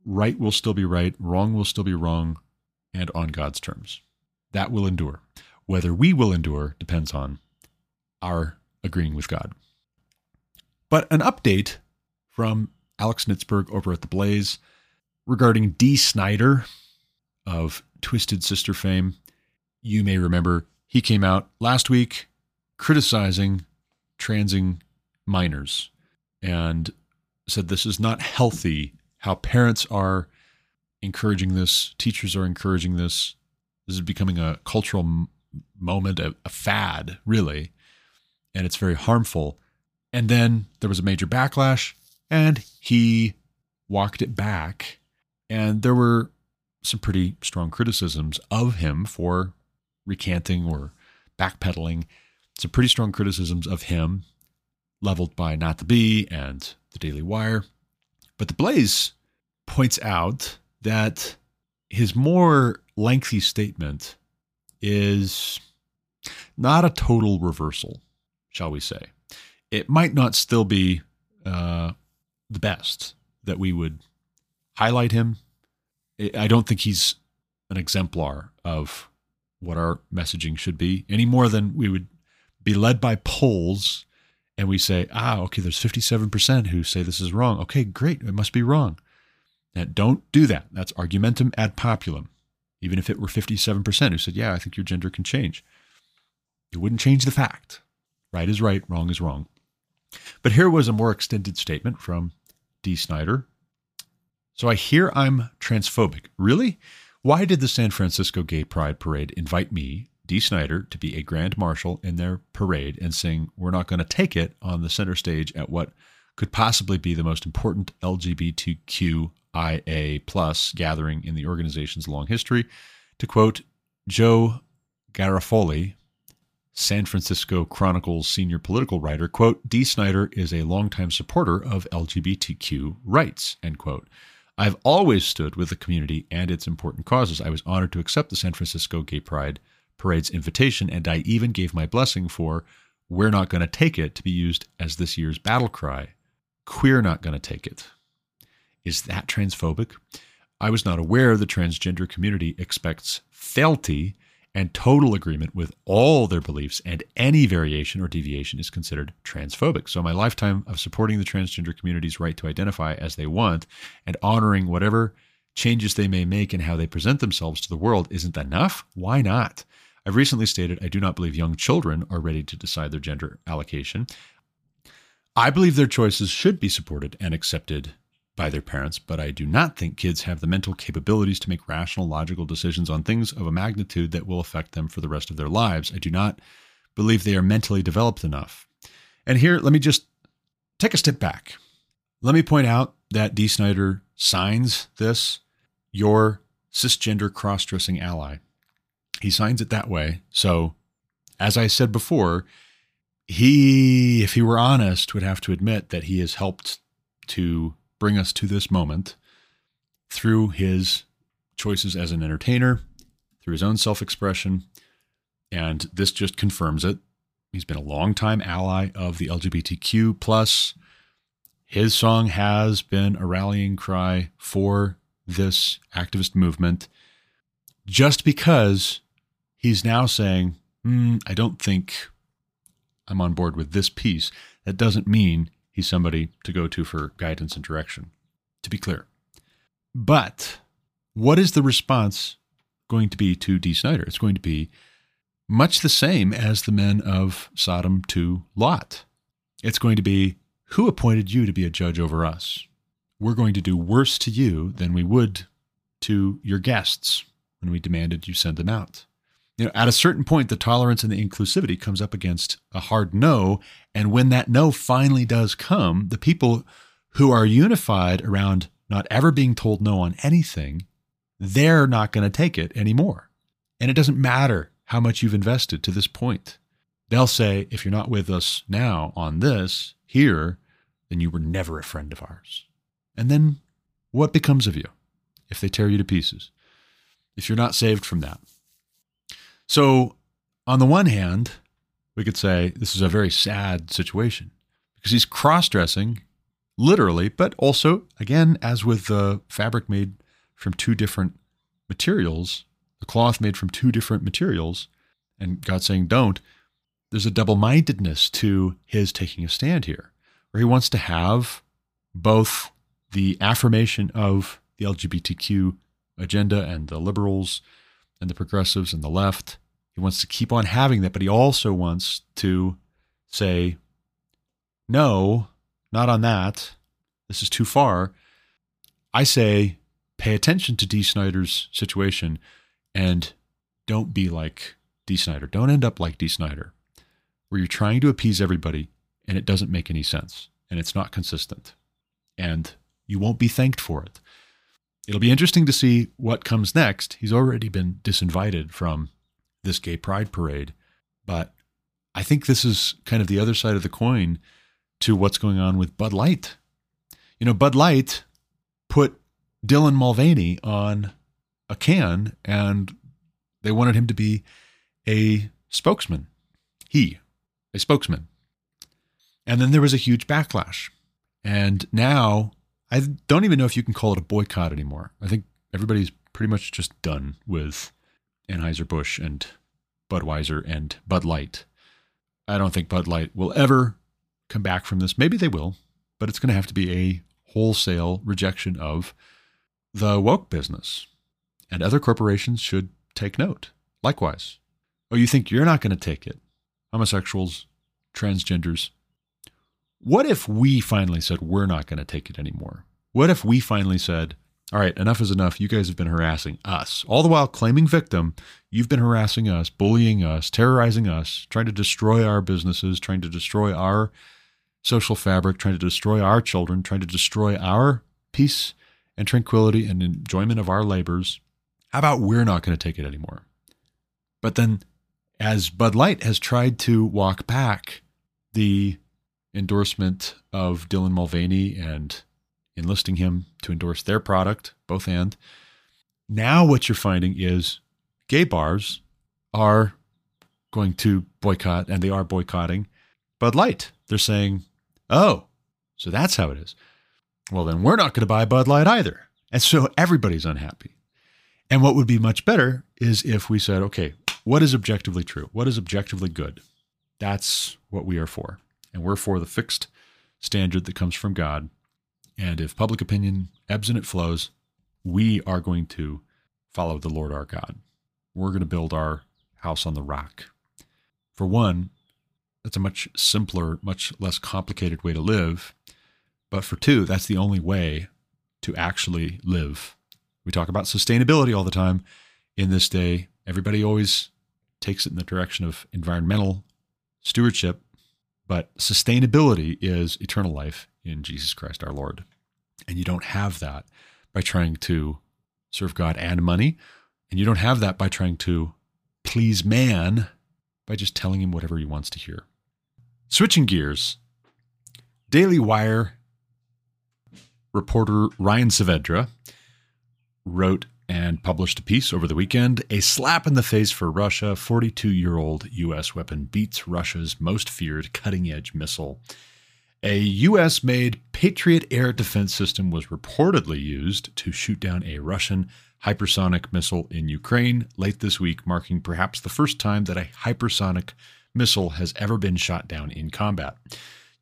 right will still be right, wrong will still be wrong, and on God's terms. That will endure. Whether we will endure depends on our agreeing with God. But an update from Alex Nitzberg over at The Blaze regarding Dee Snider of Twisted Sister fame. You may remember he came out last week criticizing transing minors and said this is not healthy how parents are encouraging this, teachers are encouraging this. This is becoming a cultural m- moment, a, a fad, really, and it's very harmful. And then there was a major backlash, and he walked it back. And there were some pretty strong criticisms of him for recanting or backpedaling. Some pretty strong criticisms of him leveled by Not the Bee and the Daily Wire. But the Blaze points out that his more lengthy statement is not a total reversal, shall we say. It might not still be uh, the best that we would highlight him. I don't think he's an exemplar of what our messaging should be any more than we would be led by polls and we say, ah, okay, there's 57% who say this is wrong. Okay, great. It must be wrong. Now, don't do that. That's argumentum ad populum. Even if it were 57% who said, yeah, I think your gender can change, it wouldn't change the fact. Right is right, wrong is wrong. But here was a more extended statement from Dee Snider. So I hear I'm transphobic. Really? Why did the San Francisco Gay Pride Parade invite me, Dee Snider, to be a grand marshal in their parade and sing We're Not Going to Take It on the center stage at what could possibly be the most important LGBTQIA plus gathering in the organization's long history? To quote Joe Garofoli, San Francisco Chronicle's senior political writer, quote, Dee Snider is a longtime supporter of LGBTQ rights, end quote. I've always stood with the community and its important causes. I was honored to accept the San Francisco Gay Pride Parade's invitation, and I even gave my blessing for We're Not Gonna Take It to be used as this year's battle cry. Queer Not Gonna Take It. Is that transphobic? I was not aware the transgender community expects fealty and total agreement with all their beliefs, and any variation or deviation is considered transphobic. So, my lifetime of supporting the transgender community's right to identify as they want and honoring whatever changes they may make in how they present themselves to the world isn't enough? Why not? I've recently stated I do not believe young children are ready to decide their gender allocation. I believe their choices should be supported and accepted by their parents, but I do not think kids have the mental capabilities to make rational, logical decisions on things of a magnitude that will affect them for the rest of their lives. I do not believe they are mentally developed enough. And here, let me just take a step back. Let me point out that Dee Snider signs this, your cisgender cross dressing ally. He signs it that way. So, as I said before, he, if he were honest, would have to admit that he has helped to bring us to this moment through his choices as an entertainer, through his own self expression. And this just confirms it. He's been a longtime ally of the LGBTQ. plus. His song has been a rallying cry for this activist movement just because he's now saying, mm, I don't think I'm on board with this piece. That doesn't mean he's somebody to go to for guidance and direction, to be clear. But what is the response going to be to Dee Snider? It's going to be much the same as the men of Sodom to Lot. It's going to be who appointed you to be a judge over us? We're going to do worse to you than we would to your guests when we demanded you send them out you know, at a certain point, the tolerance and the inclusivity comes up against a hard no. And when that no finally does come, the people who are unified around not ever being told no on anything, they're not going to take it anymore. And it doesn't matter how much you've invested to this point. They'll say, if you're not with us now on this, here, then you were never a friend of ours. And then what becomes of you if they tear you to pieces? If you're not saved from that? So, on the one hand, we could say this is a very sad situation because he's cross dressing literally, but also, again, as with the fabric made from two different materials, the cloth made from two different materials, and God saying, don't, there's a double mindedness to his taking a stand here, where he wants to have both the affirmation of the LGBTQ agenda and the liberals and the progressives and the left. He wants to keep on having that, but he also wants to say, no, not on that. This is too far. I say, pay attention to Dee Snider's situation and don't be like Dee Snider. Don't end up like Dee Snider, where you're trying to appease everybody and it doesn't make any sense and it's not consistent. And you won't be thanked for it. It'll be interesting to see what comes next. He's already been disinvited from this gay pride parade, but I think this is kind of the other side of the coin to what's going on with Bud Light. You know, Bud Light put Dylan Mulvaney on a can and they wanted him to be a spokesman. He, a spokesman. And then there was a huge backlash. And now I don't even know if you can call it a boycott anymore. I think everybody's pretty much just done with Anheuser-Busch and Budweiser and Bud Light. I don't think Bud Light will ever come back from this. Maybe they will, but it's going to have to be a wholesale rejection of the woke business. And other corporations should take note. Likewise. Oh, you think you're not going to take it? Homosexuals, transgenders, what if we finally said we're not going to take it anymore? What if we finally said, all right, enough is enough. You guys have been harassing us. All the while claiming victim, you've been harassing us, bullying us, terrorizing us, trying to destroy our businesses, trying to destroy our social fabric, trying to destroy our children, trying to destroy our peace and tranquility and enjoyment of our labors. How about we're not going to take it anymore? But then, as Bud Light has tried to walk back the endorsement of Dylan Mulvaney and enlisting him to endorse their product, both and. Now, what you're finding is gay bars are going to boycott, and they are boycotting Bud Light. They're saying, oh, so that's how it is. Well, then we're not going to buy Bud Light either. And so everybody's unhappy. And what would be much better is if we said, okay, what is objectively true? What is objectively good? That's what we are for. And we're the fixed standard that comes from God. And if public opinion ebbs and it flows, we are going to follow the Lord our God. We're going to build our house on the rock. For one, that's a much simpler, much less complicated way to live. But for two, that's the only way to actually live. We talk about sustainability all the time in this day. Everybody always takes it in the direction of environmental stewardship, but sustainability is eternal life in Jesus Christ our Lord. And you don't have that by trying to serve God and money. And you don't have that by trying to please man by just telling him whatever he wants to hear. Switching gears, Daily Wire reporter Ryan Saavedra wrote and published a piece over the weekend A slap in the face for Russia. 42 year old U.S. weapon beats Russia's most feared cutting edge missile. A U.S. made Patriot air defense system was reportedly used to shoot down a Russian hypersonic missile in Ukraine late this week, marking perhaps the first time that a hypersonic missile has ever been shot down in combat.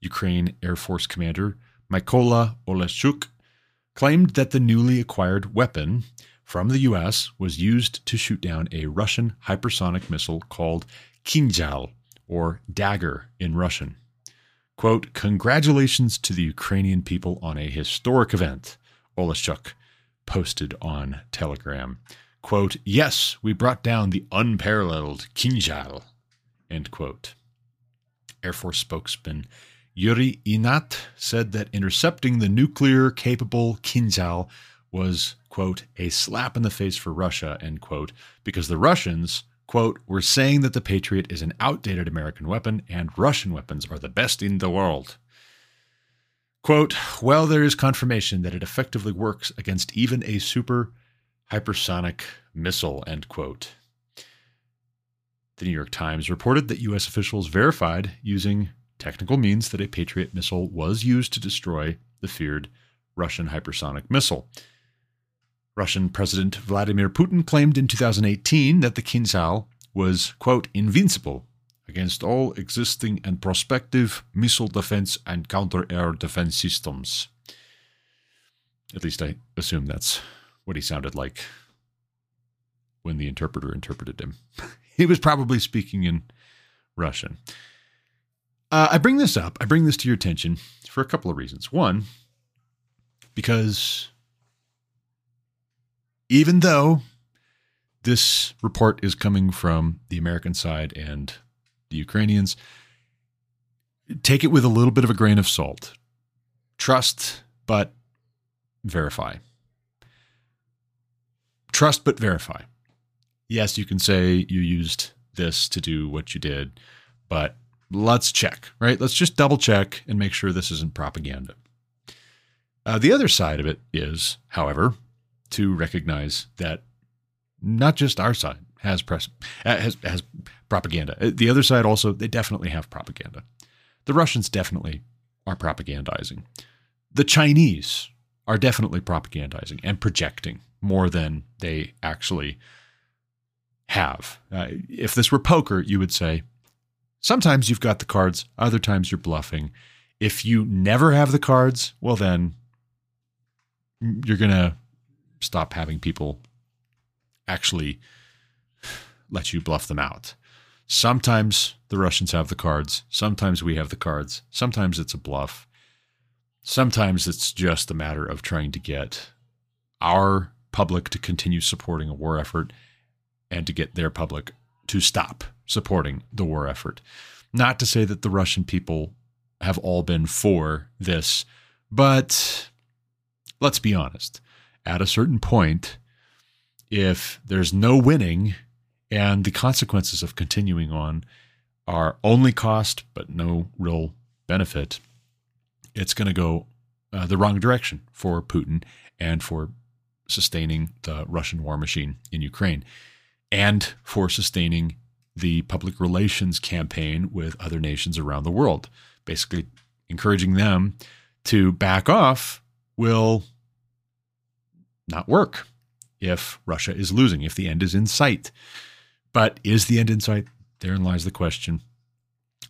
Ukraine Air Force Commander Mykola Oleshchuk claimed that the newly acquired weapon from the U.S. was used to shoot down a Russian hypersonic missile called Kinzhal, or dagger in Russian. Quote, Congratulations to the Ukrainian people on a historic event, Oleshchuk posted on Telegram. Quote, Yes, we brought down the unparalleled Kinzhal, end quote. Air Force spokesman Yuri Ihnat said that intercepting the nuclear capable Kinzhal was, quote, a slap in the face for Russia, end quote, because the Russians, quote, were saying that the Patriot is an outdated American weapon and Russian weapons are the best in the world. Quote, well, there is confirmation that it effectively works against even a super hypersonic missile, end quote. The New York Times reported that U.S. officials verified using technical means that a Patriot missile was used to destroy the feared Russian hypersonic missile. Russian President Vladimir Putin claimed in 2018 that the Kinzhal was, quote, invincible against all existing and prospective missile defense and counter air defense systems. At least I assume that's what he sounded like when the interpreter interpreted him. he was probably speaking in Russian. Uh, I bring this up, I bring this to your attention for a couple of reasons. One, because even though this report is coming from the American side and the Ukrainians, take it with a little bit of a grain of salt. Trust, but verify. Trust, but verify. Yes, you can say you used this to do what you did, but let's check, right? Let's just double check and make sure this isn't propaganda. Uh, the other side of it is, however, to recognize that not just our side has press uh, has has propaganda. Uh, the other side also they definitely have propaganda. The Russians definitely are propagandizing. The Chinese are definitely propagandizing and projecting more than they actually have. Uh, if this were poker, you would say sometimes you've got the cards, other times you're bluffing. If you never have the cards, well then you're going to stop having people actually let you bluff them out. Sometimes the Russians have the cards, sometimes we have the cards, sometimes it's a bluff. Sometimes it's just a matter of trying to get our public to continue supporting a war effort and to get their public to stop supporting the war effort. Not to say that the Russian people have all been for this, but let's be honest. At a certain point, if there's no winning and the consequences of continuing on are only cost but no real benefit, it's going to go uh, the wrong direction for Putin and for sustaining the Russian war machine in Ukraine and for sustaining the public relations campaign with other nations around the world, basically encouraging them to back off will not work if Russia is losing, if the end is in sight. But is the end in sight? Therein lies the question.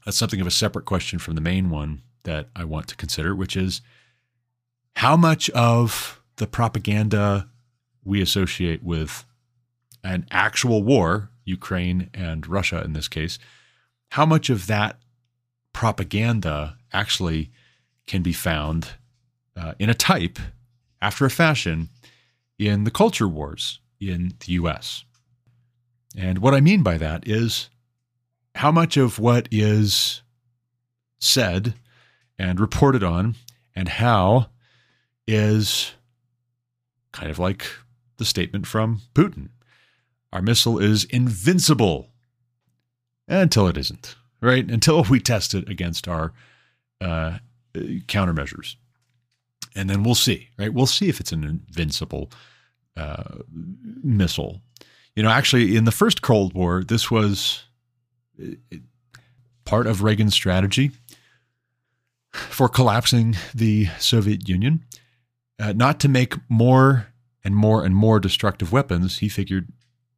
That's something of a separate question from the main one that I want to consider, which is how much of the propaganda we associate with an actual war, Ukraine and Russia in this case, how much of that propaganda actually can be found uh, in a type, after a fashion, in the culture wars in the US. And what I mean by that is how much of what is said and reported on and how is kind of like the statement from Putin. Our missile is invincible until it isn't, right? Until we test it against our uh, countermeasures. And then we'll see, right? We'll see if it's an invincible uh, missile. You know, actually, in the first Cold War, this was part of Reagan's strategy for collapsing the Soviet Union. Uh, not to make more and more and more destructive weapons, he figured,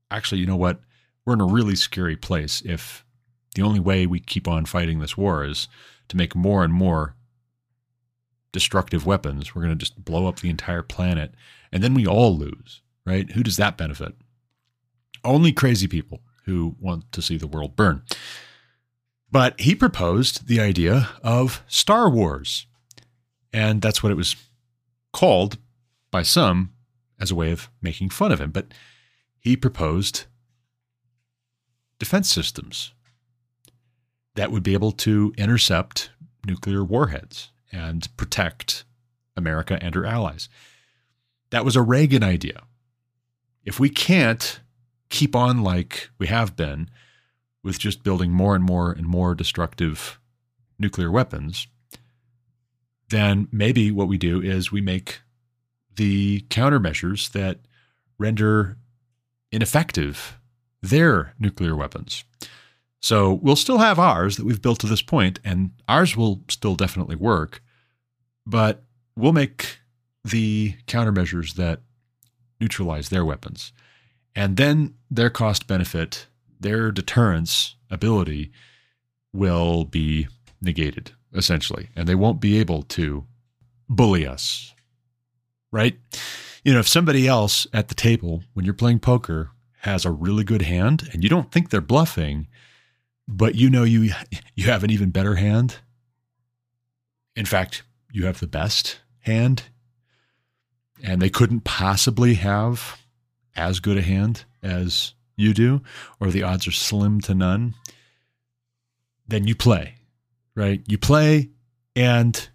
actually, you know what? We're in a really scary place if the only way we keep on fighting this war is to make more and more destructive weapons. We're going to just blow up the entire planet and then we all lose, right? Who does that benefit? Only crazy people who want to see the world burn. But he proposed the idea of Star Wars. And that's what it was called by some as a way of making fun of him. But he proposed defense systems that would be able to intercept nuclear warheads and protect America and her allies. That was a Reagan idea. If we can't keep on like we have been with just building more and more and more destructive nuclear weapons, then maybe what we do is we make the countermeasures that render ineffective their nuclear weapons. So we'll still have ours that we've built to this point, and ours will still definitely work, but we'll make the countermeasures that neutralize their weapons. And then their cost benefit, their deterrence ability will be negated, essentially. And they won't be able to bully us, right? You know, if somebody else at the table, when you're playing poker, has a really good hand and you don't think they're bluffing, but you know you you have an even better hand. In fact, you have the best hand and they couldn't possibly have as good a hand as you do, or the odds are slim to none, then you play, right? You play and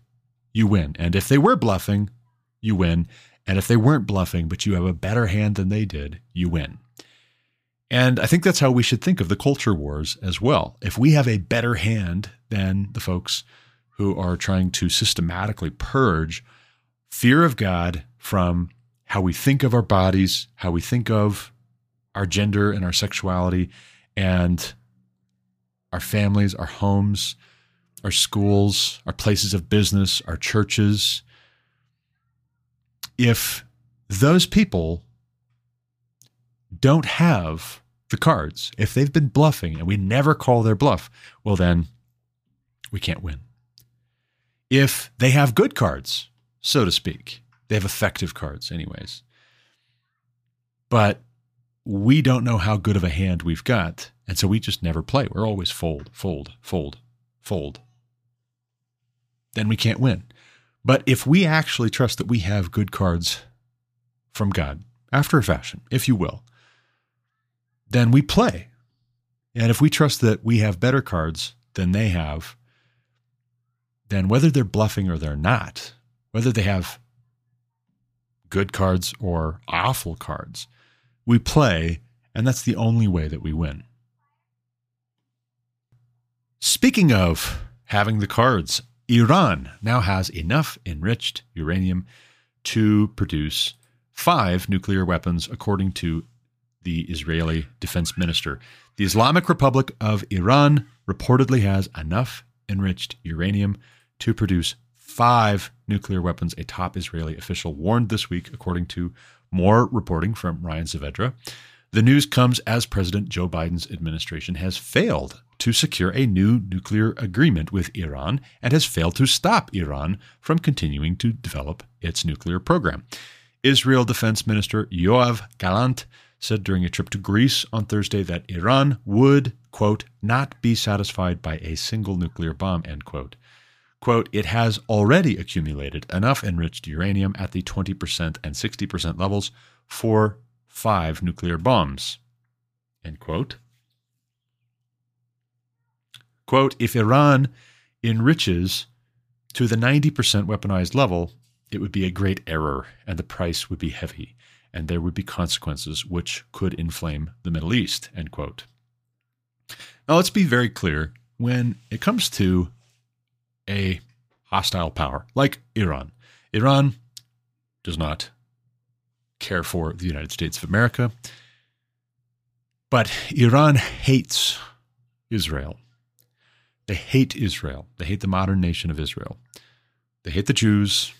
you win. And if they were bluffing, you win. And if they weren't bluffing, but you have a better hand than they did, you win. And I think that's how we should think of the culture wars as well. If we have a better hand than the folks who are trying to systematically purge fear of God from how we think of our bodies, how we think of our gender and our sexuality, and our families, our homes, our schools, our places of business, our churches. If those people don't have the cards, if they've been bluffing and we never call their bluff, well, then we can't win. If they have good cards, so to speak, they have effective cards, anyways. But we don't know how good of a hand we've got. And so we just never play. We're always fold, fold, fold, fold. Then we can't win. But if we actually trust that we have good cards from God, after a fashion, if you will, then we play. And if we trust that we have better cards than they have, then whether they're bluffing or they're not, whether they have good cards or awful cards. We play, and that's the only way that we win. Speaking of having the cards, Iran now has enough enriched uranium to produce five nuclear weapons, according to the Israeli defense minister. The Islamic Republic of Iran reportedly has enough enriched uranium to produce five nuclear weapons, a top Israeli official warned this week, according to more reporting from Ryan Saavedra. The news comes as President Joe Biden's administration has failed to secure a new nuclear agreement with Iran and has failed to stop Iran from continuing to develop its nuclear program. Israel Defense Minister Yoav Gallant said during a trip to Greece on Thursday that Iran would, quote, not be satisfied by a single nuclear bomb, end quote. Quote, it has already accumulated enough enriched uranium at the 20% and 60% levels for five nuclear bombs. End quote. Quote, if Iran enriches to the 90% weaponized level, it would be a great error and the price would be heavy and there would be consequences which could inflame the Middle East, end quote. Now let's be very clear when it comes to a hostile power like Iran. Iran does not care for the United States of America. But Iran hates Israel. They hate Israel. They hate the modern nation of Israel. They hate the Jews.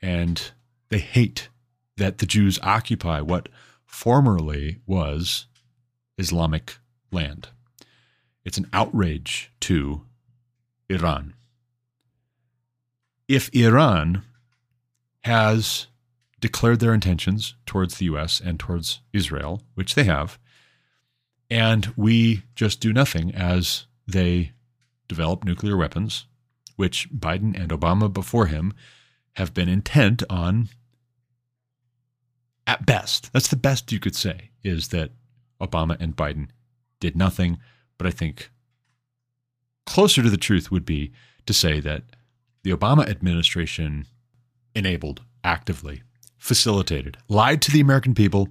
And they hate that the Jews occupy what formerly was Islamic land. It's an outrage to Iran. If Iran has declared their intentions towards the US and towards Israel, which they have, and we just do nothing as they develop nuclear weapons, which Biden and Obama before him have been intent on at best. That's the best you could say is that Obama and Biden did nothing, but I think closer to the truth would be to say that the Obama administration enabled actively facilitated, lied to the American people,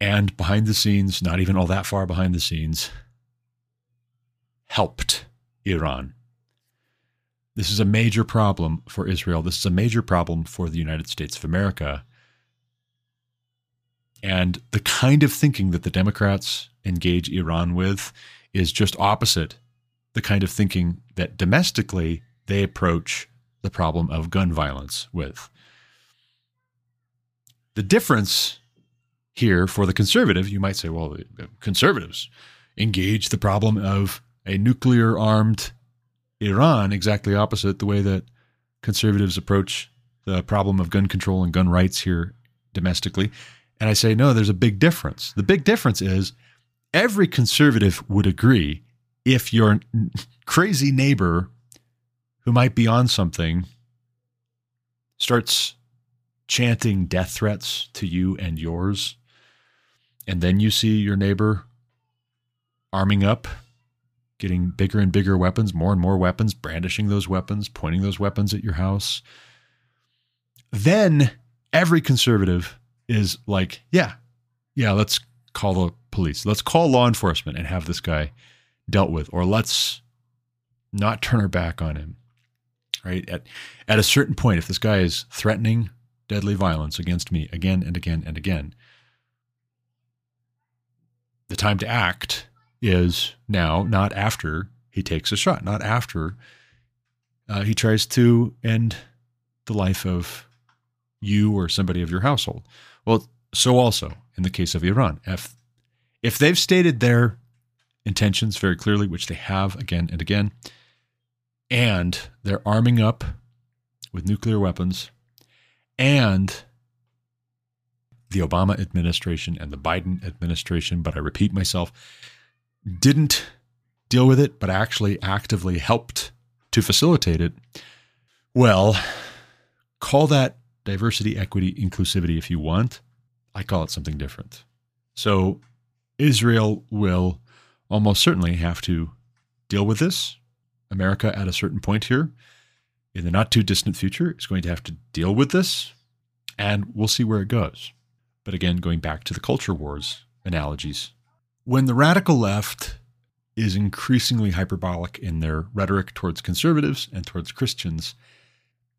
and behind the scenes, not even all that far behind the scenes, helped Iran. This is a major problem for Israel. This is a major problem for the United States of America. And the kind of thinking that the Democrats engage Iran with is just opposite the kind of thinking that domestically they approach the problem of gun violence with. The difference here for the conservative, you might say, well, conservatives engage the problem of a nuclear armed Iran exactly opposite the way that conservatives approach the problem of gun control and gun rights here domestically. And I say, no, there's a big difference. The big difference is every conservative would agree if your crazy neighbor who might be on something starts chanting death threats to you and yours, and then you see your neighbor arming up, getting bigger and bigger weapons, more and more weapons, brandishing those weapons, pointing those weapons at your house, then every conservative is like, yeah, yeah, let's call the police. Let's call law enforcement and have this guy dealt with, or let's not turn our back on him. Right? At at a certain point, if this guy is threatening deadly violence against me again and again and again. The time to act is now, not after he takes a shot, not after uh, he tries to end the life of you or somebody of your household. Well, so also in the case of Iran, if if they've stated their intentions very clearly, which they have again and again, and they're arming up with nuclear weapons and the Obama administration and the Biden administration, but I repeat myself, didn't deal with it, but actually actively helped to facilitate it. Well, call that diversity, equity, inclusivity if you want. I call it something different. So Israel will almost certainly have to deal with this. America, at a certain point here, in the not too distant future is going to have to deal with this, and we'll see where it goes. But again, going back to the culture wars analogies, when the radical left is increasingly hyperbolic in their rhetoric towards conservatives and towards Christians,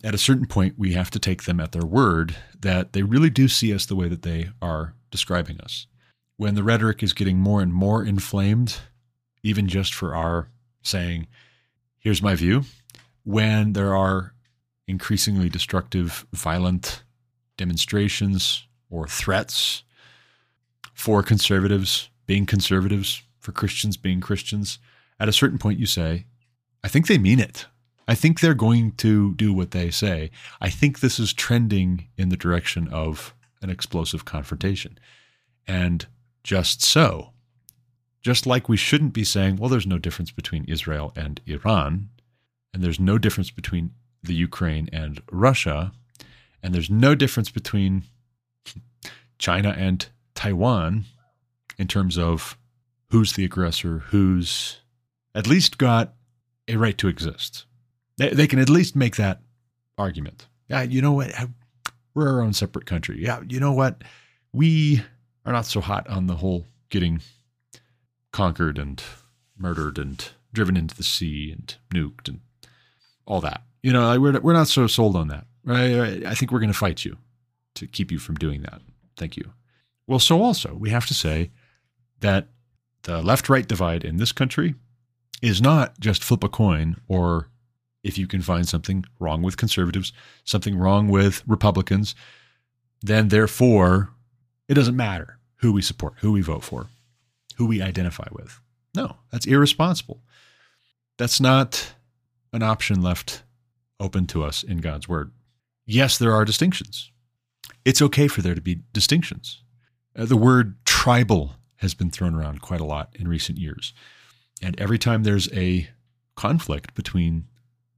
at a certain point, we have to take them at their word that they really do see us the way that they are describing us. When the rhetoric is getting more and more inflamed, even just for our saying, here's my view, when there are increasingly destructive, violent demonstrations or threats for conservatives being conservatives, for Christians being Christians, at a certain point you say, I think they mean it. I think they're going to do what they say. I think this is trending in the direction of an explosive confrontation. And just so, just like we shouldn't be saying, well, there's no difference between Israel and Iran, and there's no difference between the Ukraine and Russia, and there's no difference between China and Taiwan in terms of who's the aggressor, who's at least got a right to exist. They, they can at least make that argument. Yeah, you know what? We're our own separate country. Yeah, you know what? We are not so hot on the whole getting conquered and murdered and driven into the sea and nuked and all that. You know, we're, we're not so sold on that. Right? I think we're going to fight you to keep you from doing that. Thank you. Well, so also, we have to say that the left right divide in this country is not just flip a coin or if you can find something wrong with conservatives, something wrong with Republicans, then therefore it doesn't matter who we support, who we vote for, who we identify with. No, that's irresponsible. That's not an option left open to us in God's word. Yes, there are distinctions. It's okay for there to be distinctions. Uh, the word tribal has been thrown around quite a lot in recent years. And every time there's a conflict between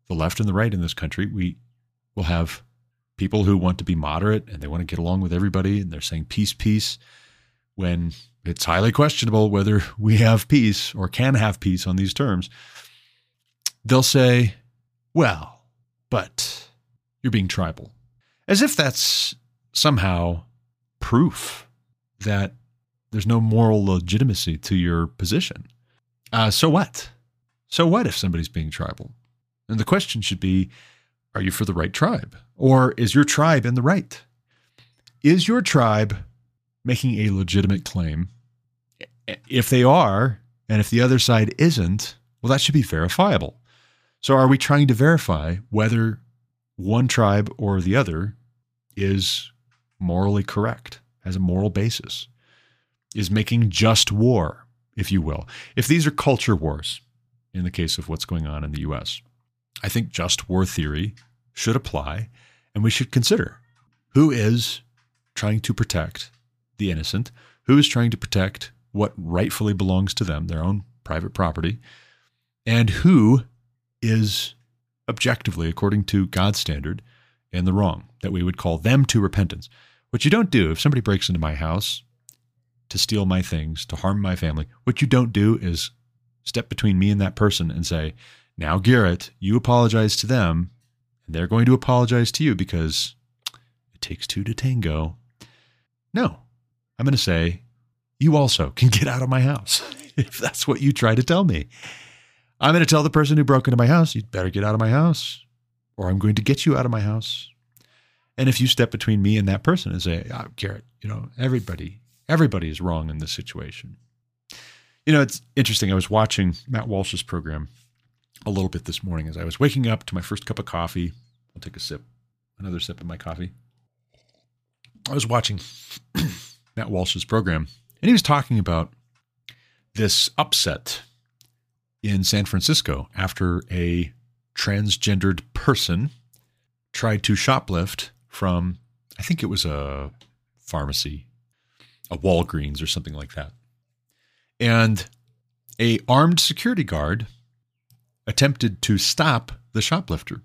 the left and the right in this country, we will have people who want to be moderate and they want to get along with everybody and they're saying peace, peace, when it's highly questionable whether we have peace or can have peace on these terms. They'll say, well, but you're being tribal. As if that's somehow proof that there's no moral legitimacy to your position. Uh, so what? So what if somebody's being tribal? And the question should be are you for the right tribe? Or is your tribe in the right? Is your tribe making a legitimate claim? If they are, and if the other side isn't, well, that should be verifiable. So are we trying to verify whether one tribe or the other is morally correct? has a moral basis, is making just war, if you will. If these are culture wars, in the case of what's going on in the US, I think just war theory should apply, and we should consider who is trying to protect the innocent, who is trying to protect what rightfully belongs to them, their own private property, and who is objectively, according to God's standard, in the wrong, that we would call them to repentance. What you don't do, if somebody breaks into my house to steal my things, to harm my family, what you don't do is step between me and that person and say, now, Garrett, you apologize to them, and they're going to apologize to you because it takes two to tango. No, I'm going to say, you also can get out of my house if that's what you try to tell me. I'm going to tell the person who broke into my house, you'd better get out of my house, or I'm going to get you out of my house. And if you step between me and that person and say, oh, Garrett, you know, everybody, everybody is wrong in this situation. You know, it's interesting. I was watching Matt Walsh's program a little bit this morning as I was waking up to my first cup of coffee. I'll take a sip, another sip of my coffee. I was watching Matt Walsh's program, and he was talking about this upset in San Francisco after a transgendered person tried to shoplift from, I think it was a pharmacy, a Walgreens or something like that. And a armed security guard attempted to stop the shoplifter.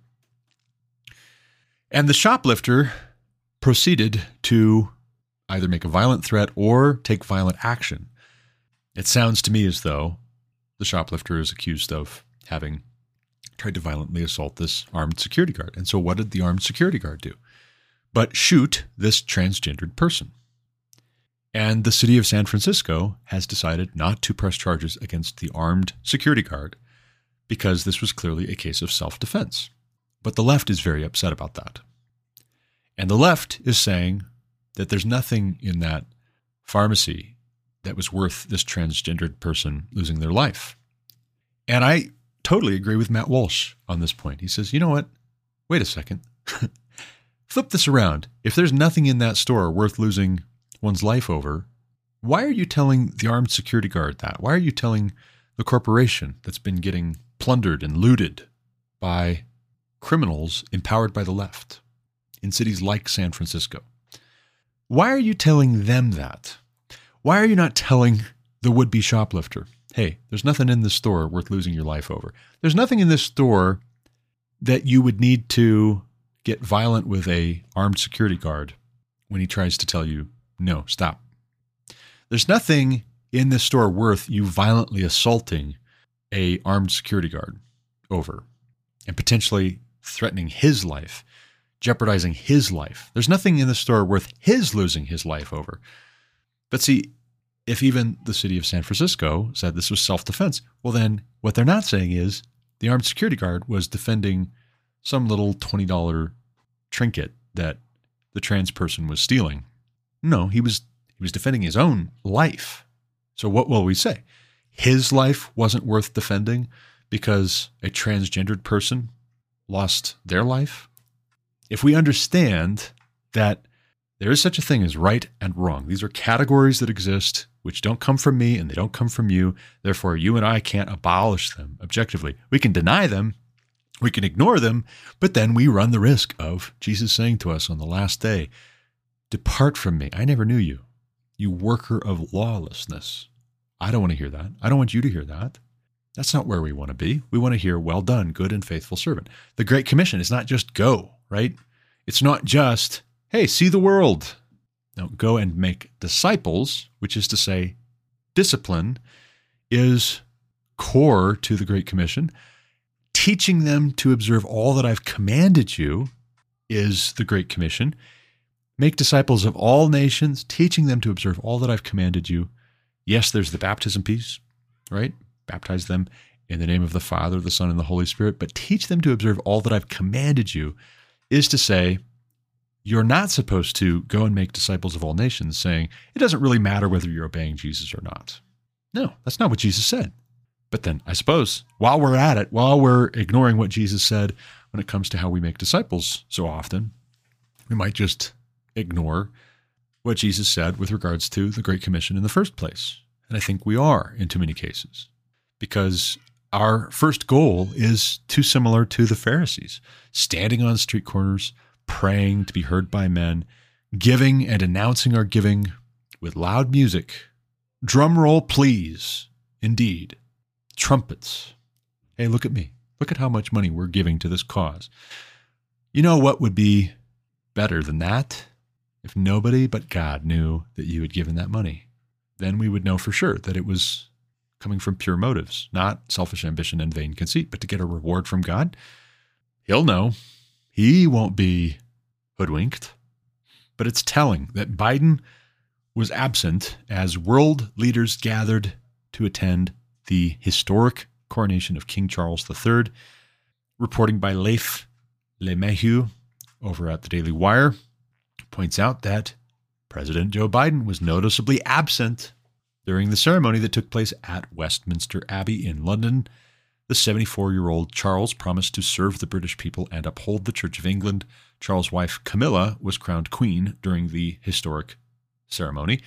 And the shoplifter proceeded to either make a violent threat or take violent action. It sounds to me as though the shoplifter is accused of having tried to violently assault this armed security guard. And so, what did the armed security guard do? but shoot this transgendered person. And the city of San Francisco has decided not to press charges against the armed security guard because this was clearly a case of self defense. But the left is very upset about that. And the left is saying that there's nothing in that pharmacy that was worth this transgendered person losing their life. And I totally agree with Matt Walsh on this point. He says, you know what? Wait a second. Flip this around. If there's nothing in that store worth losing one's life over, why are you telling the armed security guard that? Why are you telling the corporation that's been getting plundered and looted by criminals empowered by the left in cities like San Francisco? Why are you telling them that? Why are you not telling the would be shoplifter, hey, there's nothing in this store worth losing your life over? There's nothing in this store that you would need to get violent with a armed security guard when he tries to tell you, no, stop. There's nothing in this store worth you violently assaulting a armed security guard over and potentially threatening his life, jeopardizing his life. There's nothing in the store worth his losing his life over. But see, if even the city of San Francisco said this was self defense, well, then what they're not saying is the armed security guard was defending some little $20 trinket that the trans person was stealing. No, he was he was defending his own life. So what will we say? His life wasn't worth defending because a transgendered person lost their life? If we understand that there is such a thing as right and wrong, these are categories that exist which don't come from me and they don't come from you. Therefore, you and I can't abolish them objectively. We can deny them, we can ignore them, but then we run the risk of Jesus saying to us on the last day, Depart from me. I never knew you, you worker of lawlessness. I don't want to hear that. I don't want you to hear that. That's not where we want to be. We want to hear, Well done, good and faithful servant. The Great Commission is not just go, right? It's not just, Hey, see the world. No, go and make disciples, which is to say, discipline is core to the Great Commission. Teaching them to observe all that I've commanded you is the Great Commission. Make disciples of all nations, teaching them to observe all that I've commanded you. Yes, there's the baptism piece, right? Baptize them in the name of the Father, the Son, and the Holy Spirit, but teach them to observe all that I've commanded you, is to say, you're not supposed to go and make disciples of all nations, saying, it doesn't really matter whether you're obeying Jesus or not. No, that's not what Jesus said. But then I suppose while we're at it, while we're ignoring what Jesus said when it comes to how we make disciples so often, we might just ignore what Jesus said with regards to the Great Commission in the first place. And I think we are in too many cases because our first goal is too similar to the Pharisees standing on street corners, praying to be heard by men, giving and announcing our giving with loud music. Drum roll, please. Indeed. Trumpets. Hey, look at me. Look at how much money we're giving to this cause. You know what would be better than that? If nobody but God knew that you had given that money, then we would know for sure that it was coming from pure motives, not selfish ambition and vain conceit, but to get a reward from God. He'll know. He won't be hoodwinked. But it's telling that Biden was absent as world leaders gathered to attend the historic coronation of King Charles III. Reporting by Leif Le Mahieu over at the Daily Wire points out that President Joe Biden was noticeably absent during the ceremony that took place at Westminster Abbey in London. The 74 year old Charles promised to serve the British people and uphold the Church of England. Charles' wife Camilla was crowned queen during the historic ceremony.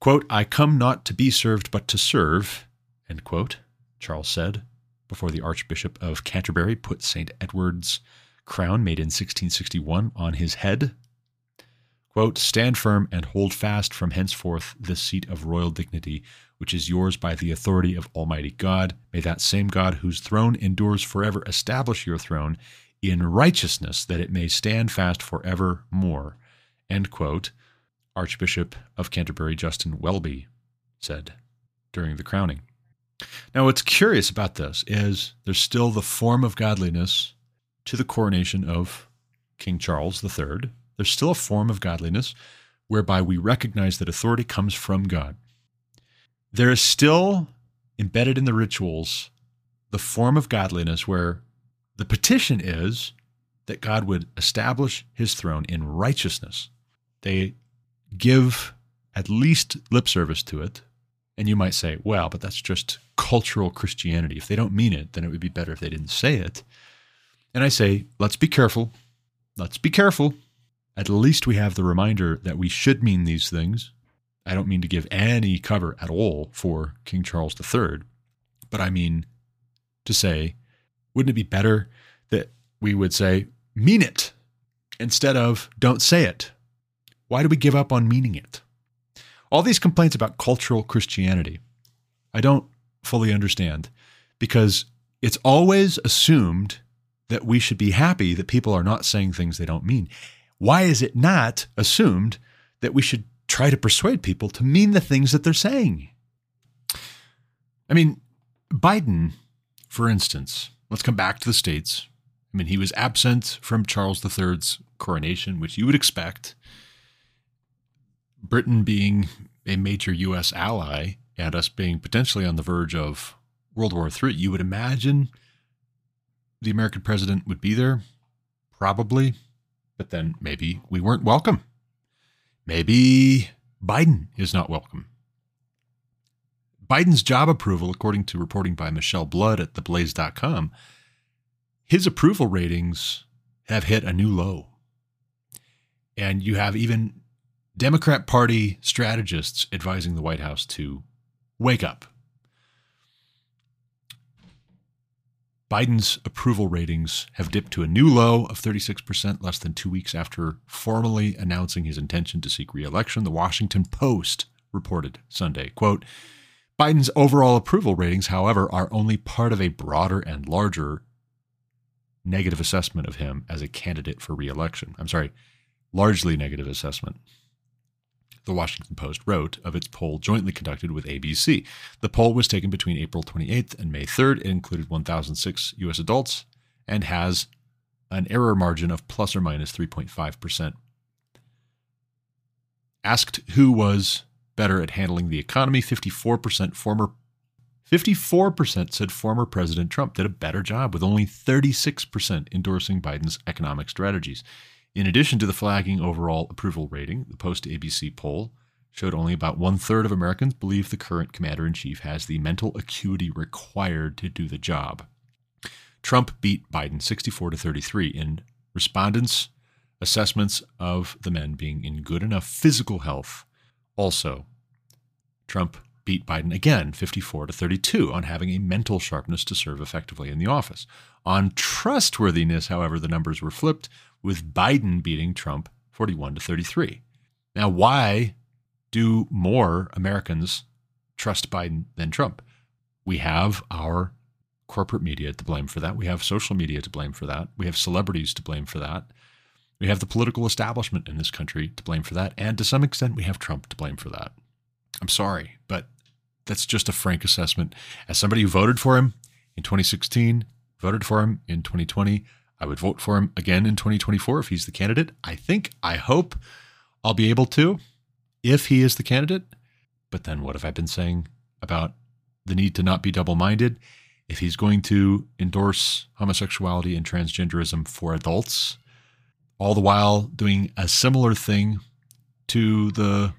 Quote, I come not to be served, but to serve, end quote, Charles said before the Archbishop of Canterbury put St. Edward's crown made in 1661 on his head Quote, Stand firm and hold fast from henceforth the seat of royal dignity, which is yours by the authority of Almighty God. May that same God, whose throne endures forever, establish your throne in righteousness, that it may stand fast forevermore. End quote. Archbishop of Canterbury Justin Welby said during the crowning. Now, what's curious about this is there's still the form of godliness to the coronation of King Charles III, there's still a form of godliness whereby we recognize that authority comes from God. There is still embedded in the rituals the form of godliness where the petition is that God would establish his throne in righteousness. They give at least lip service to it. And you might say, well, but that's just cultural Christianity. If they don't mean it, then it would be better if they didn't say it. And I say, let's be careful let's be careful. At least we have the reminder that we should mean these things. I don't mean to give any cover at all for King Charles III, but I mean to say, wouldn't it be better that we would say, mean it instead of don't say it? Why do we give up on meaning it? All these complaints about cultural Christianity, I don't fully understand because it's always assumed that we should be happy that people are not saying things they don't mean. Why is it not assumed that we should try to persuade people to mean the things that they're saying? I mean, Biden, for instance, let's come back to the States. I mean, he was absent from Charles III's coronation, which you would expect. Britain being a major U.S. ally and us being potentially on the verge of World War III, you would imagine the American president would be there, probably, but then maybe we weren't welcome. Maybe Biden is not welcome. Biden's job approval, according to reporting by Michele Blood at theblaze.com, his approval ratings have hit a new low. And you have even Democrat Party strategists advising the White House to wake up. Biden's approval ratings have dipped to a new low of 36% less than two weeks after formally announcing his intention to seek reelection. The Washington Post reported Sunday, quote, Biden's overall approval ratings, however, are only part of a broader and larger negative assessment of him as a candidate for reelection. I'm sorry, largely negative assessment the Washington Post wrote of its poll jointly conducted with ABC. The poll was taken between April 28th and May 3rd. It included 1,006 U.S. adults and has an error margin of plus or minus 3.5%. Asked who was better at handling the economy, 54% former 54% said former President Trump did a better job, with only 36% endorsing Biden's economic strategies. In addition to the flagging overall approval rating, the post ABC poll showed only about one third of Americans believe the current commander in chief has the mental acuity required to do the job. Trump beat Biden 64 to 33 in respondents' assessments of the men being in good enough physical health. Also, Trump beat Biden again 54 to 32 on having a mental sharpness to serve effectively in the office. On trustworthiness, however, the numbers were flipped with Biden beating Trump 41 to 33. Now, why do more Americans trust Biden than Trump? We have our corporate media to blame for that. We have social media to blame for that. We have celebrities to blame for that. We have the political establishment in this country to blame for that. And to some extent, we have Trump to blame for that. I'm sorry, but that's just a frank assessment. As somebody who voted for him in 2016, voted for him in 2020, I would vote for him again in 2024 if he's the candidate. I think, I hope I'll be able to if he is the candidate. But then what have I been saying about the need to not be double minded? If he's going to endorse homosexuality and transgenderism for adults, all the while doing a similar thing to the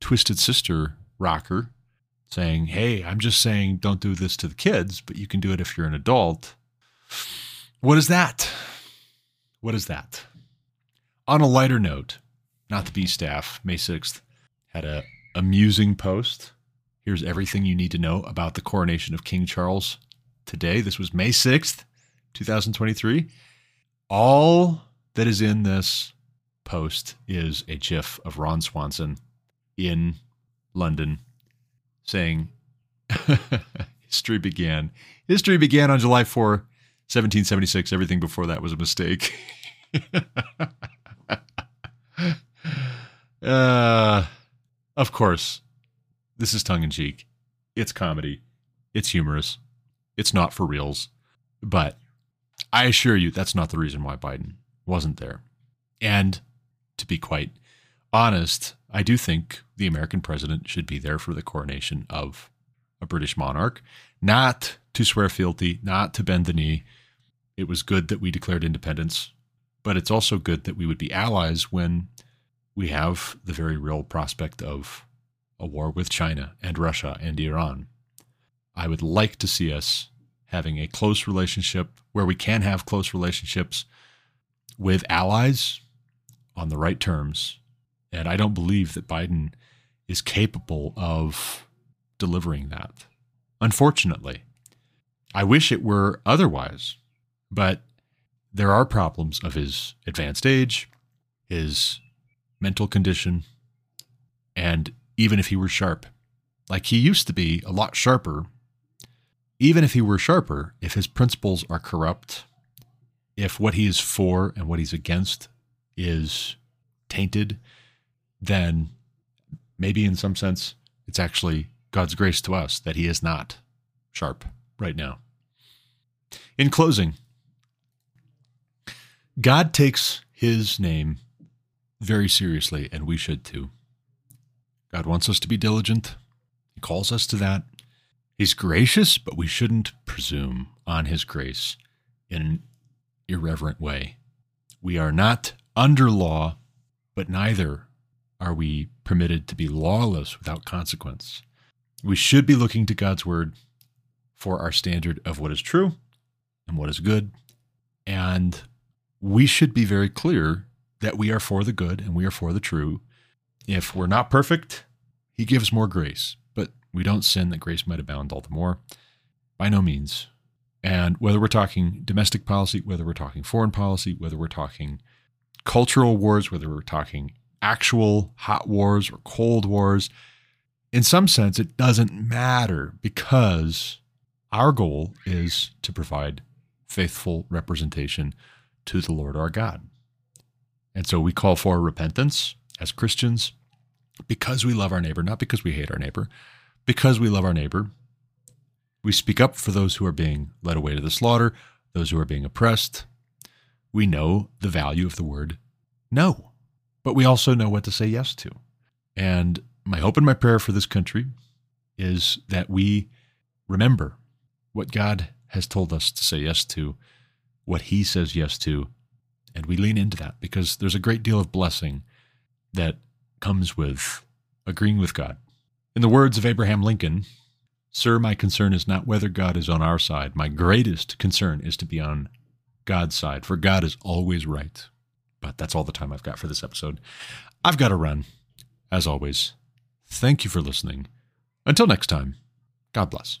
Twisted Sister rocker, saying, Hey, I'm just saying don't do this to the kids, but you can do it if you're an adult. What is that? What is that? On a lighter note, Not the Bee staff, May 6th, had a amusing post. Here's everything you need to know about the coronation of King Charles today. This was May 6th, 2023. All that is in this post is a gif of Ron Swanson in London saying, History began. History began on July 4, 1776. Everything before that was a mistake. uh, of course, this is tongue in cheek. It's comedy. It's humorous. It's not for reals. But I assure you, that's not the reason why Biden wasn't there. And to be quite honest, I do think the American president should be there for the coronation of a British monarch, not to swear fealty, not to bend the knee. It was good that we declared independence, but it's also good that we would be allies when we have the very real prospect of a war with China and Russia and Iran. I would like to see us having a close relationship where we can have close relationships with allies on the right terms. And I don't believe that Biden is capable of delivering that. Unfortunately, I wish it were otherwise, but there are problems of his advanced age, his mental condition, and even if he were sharp, like he used to be a lot sharper, even if he were sharper, if his principles are corrupt, if what he is for and what he's against is tainted, then maybe in some sense it's actually God's grace to us that he is not sharp right now. In closing, God takes his name very seriously, and we should too. God wants us to be diligent. He calls us to that. He's gracious, but we shouldn't presume on his grace in an irreverent way. We are not under law, but neither are we permitted to be lawless without consequence. We should be looking to God's word for our standard of what is true and what is good. And we should be very clear that we are for the good and we are for the true. If we're not perfect, He gives more grace, but we don't sin that grace might abound all the more. By no means. And whether we're talking domestic policy, whether we're talking foreign policy, whether we're talking cultural wars, whether we're talking actual hot wars or cold wars, in some sense, it doesn't matter because our goal is to provide faithful representation to the Lord our God. And so we call for repentance as Christians because we love our neighbor, not because we hate our neighbor, because we love our neighbor. We speak up for those who are being led away to the slaughter, those who are being oppressed. We know the value of the word no, but we also know what to say yes to. And my hope and my prayer for this country is that we remember what God has told us to say yes to, what He says yes to, and we lean into that because there's a great deal of blessing that comes with agreeing with God. In the words of Abraham Lincoln, Sir, my concern is not whether God is on our side. My greatest concern is to be on God's side, for God is always right. But that's all the time I've got for this episode. I've got to run. As always, thank you for listening. Until next time, God bless.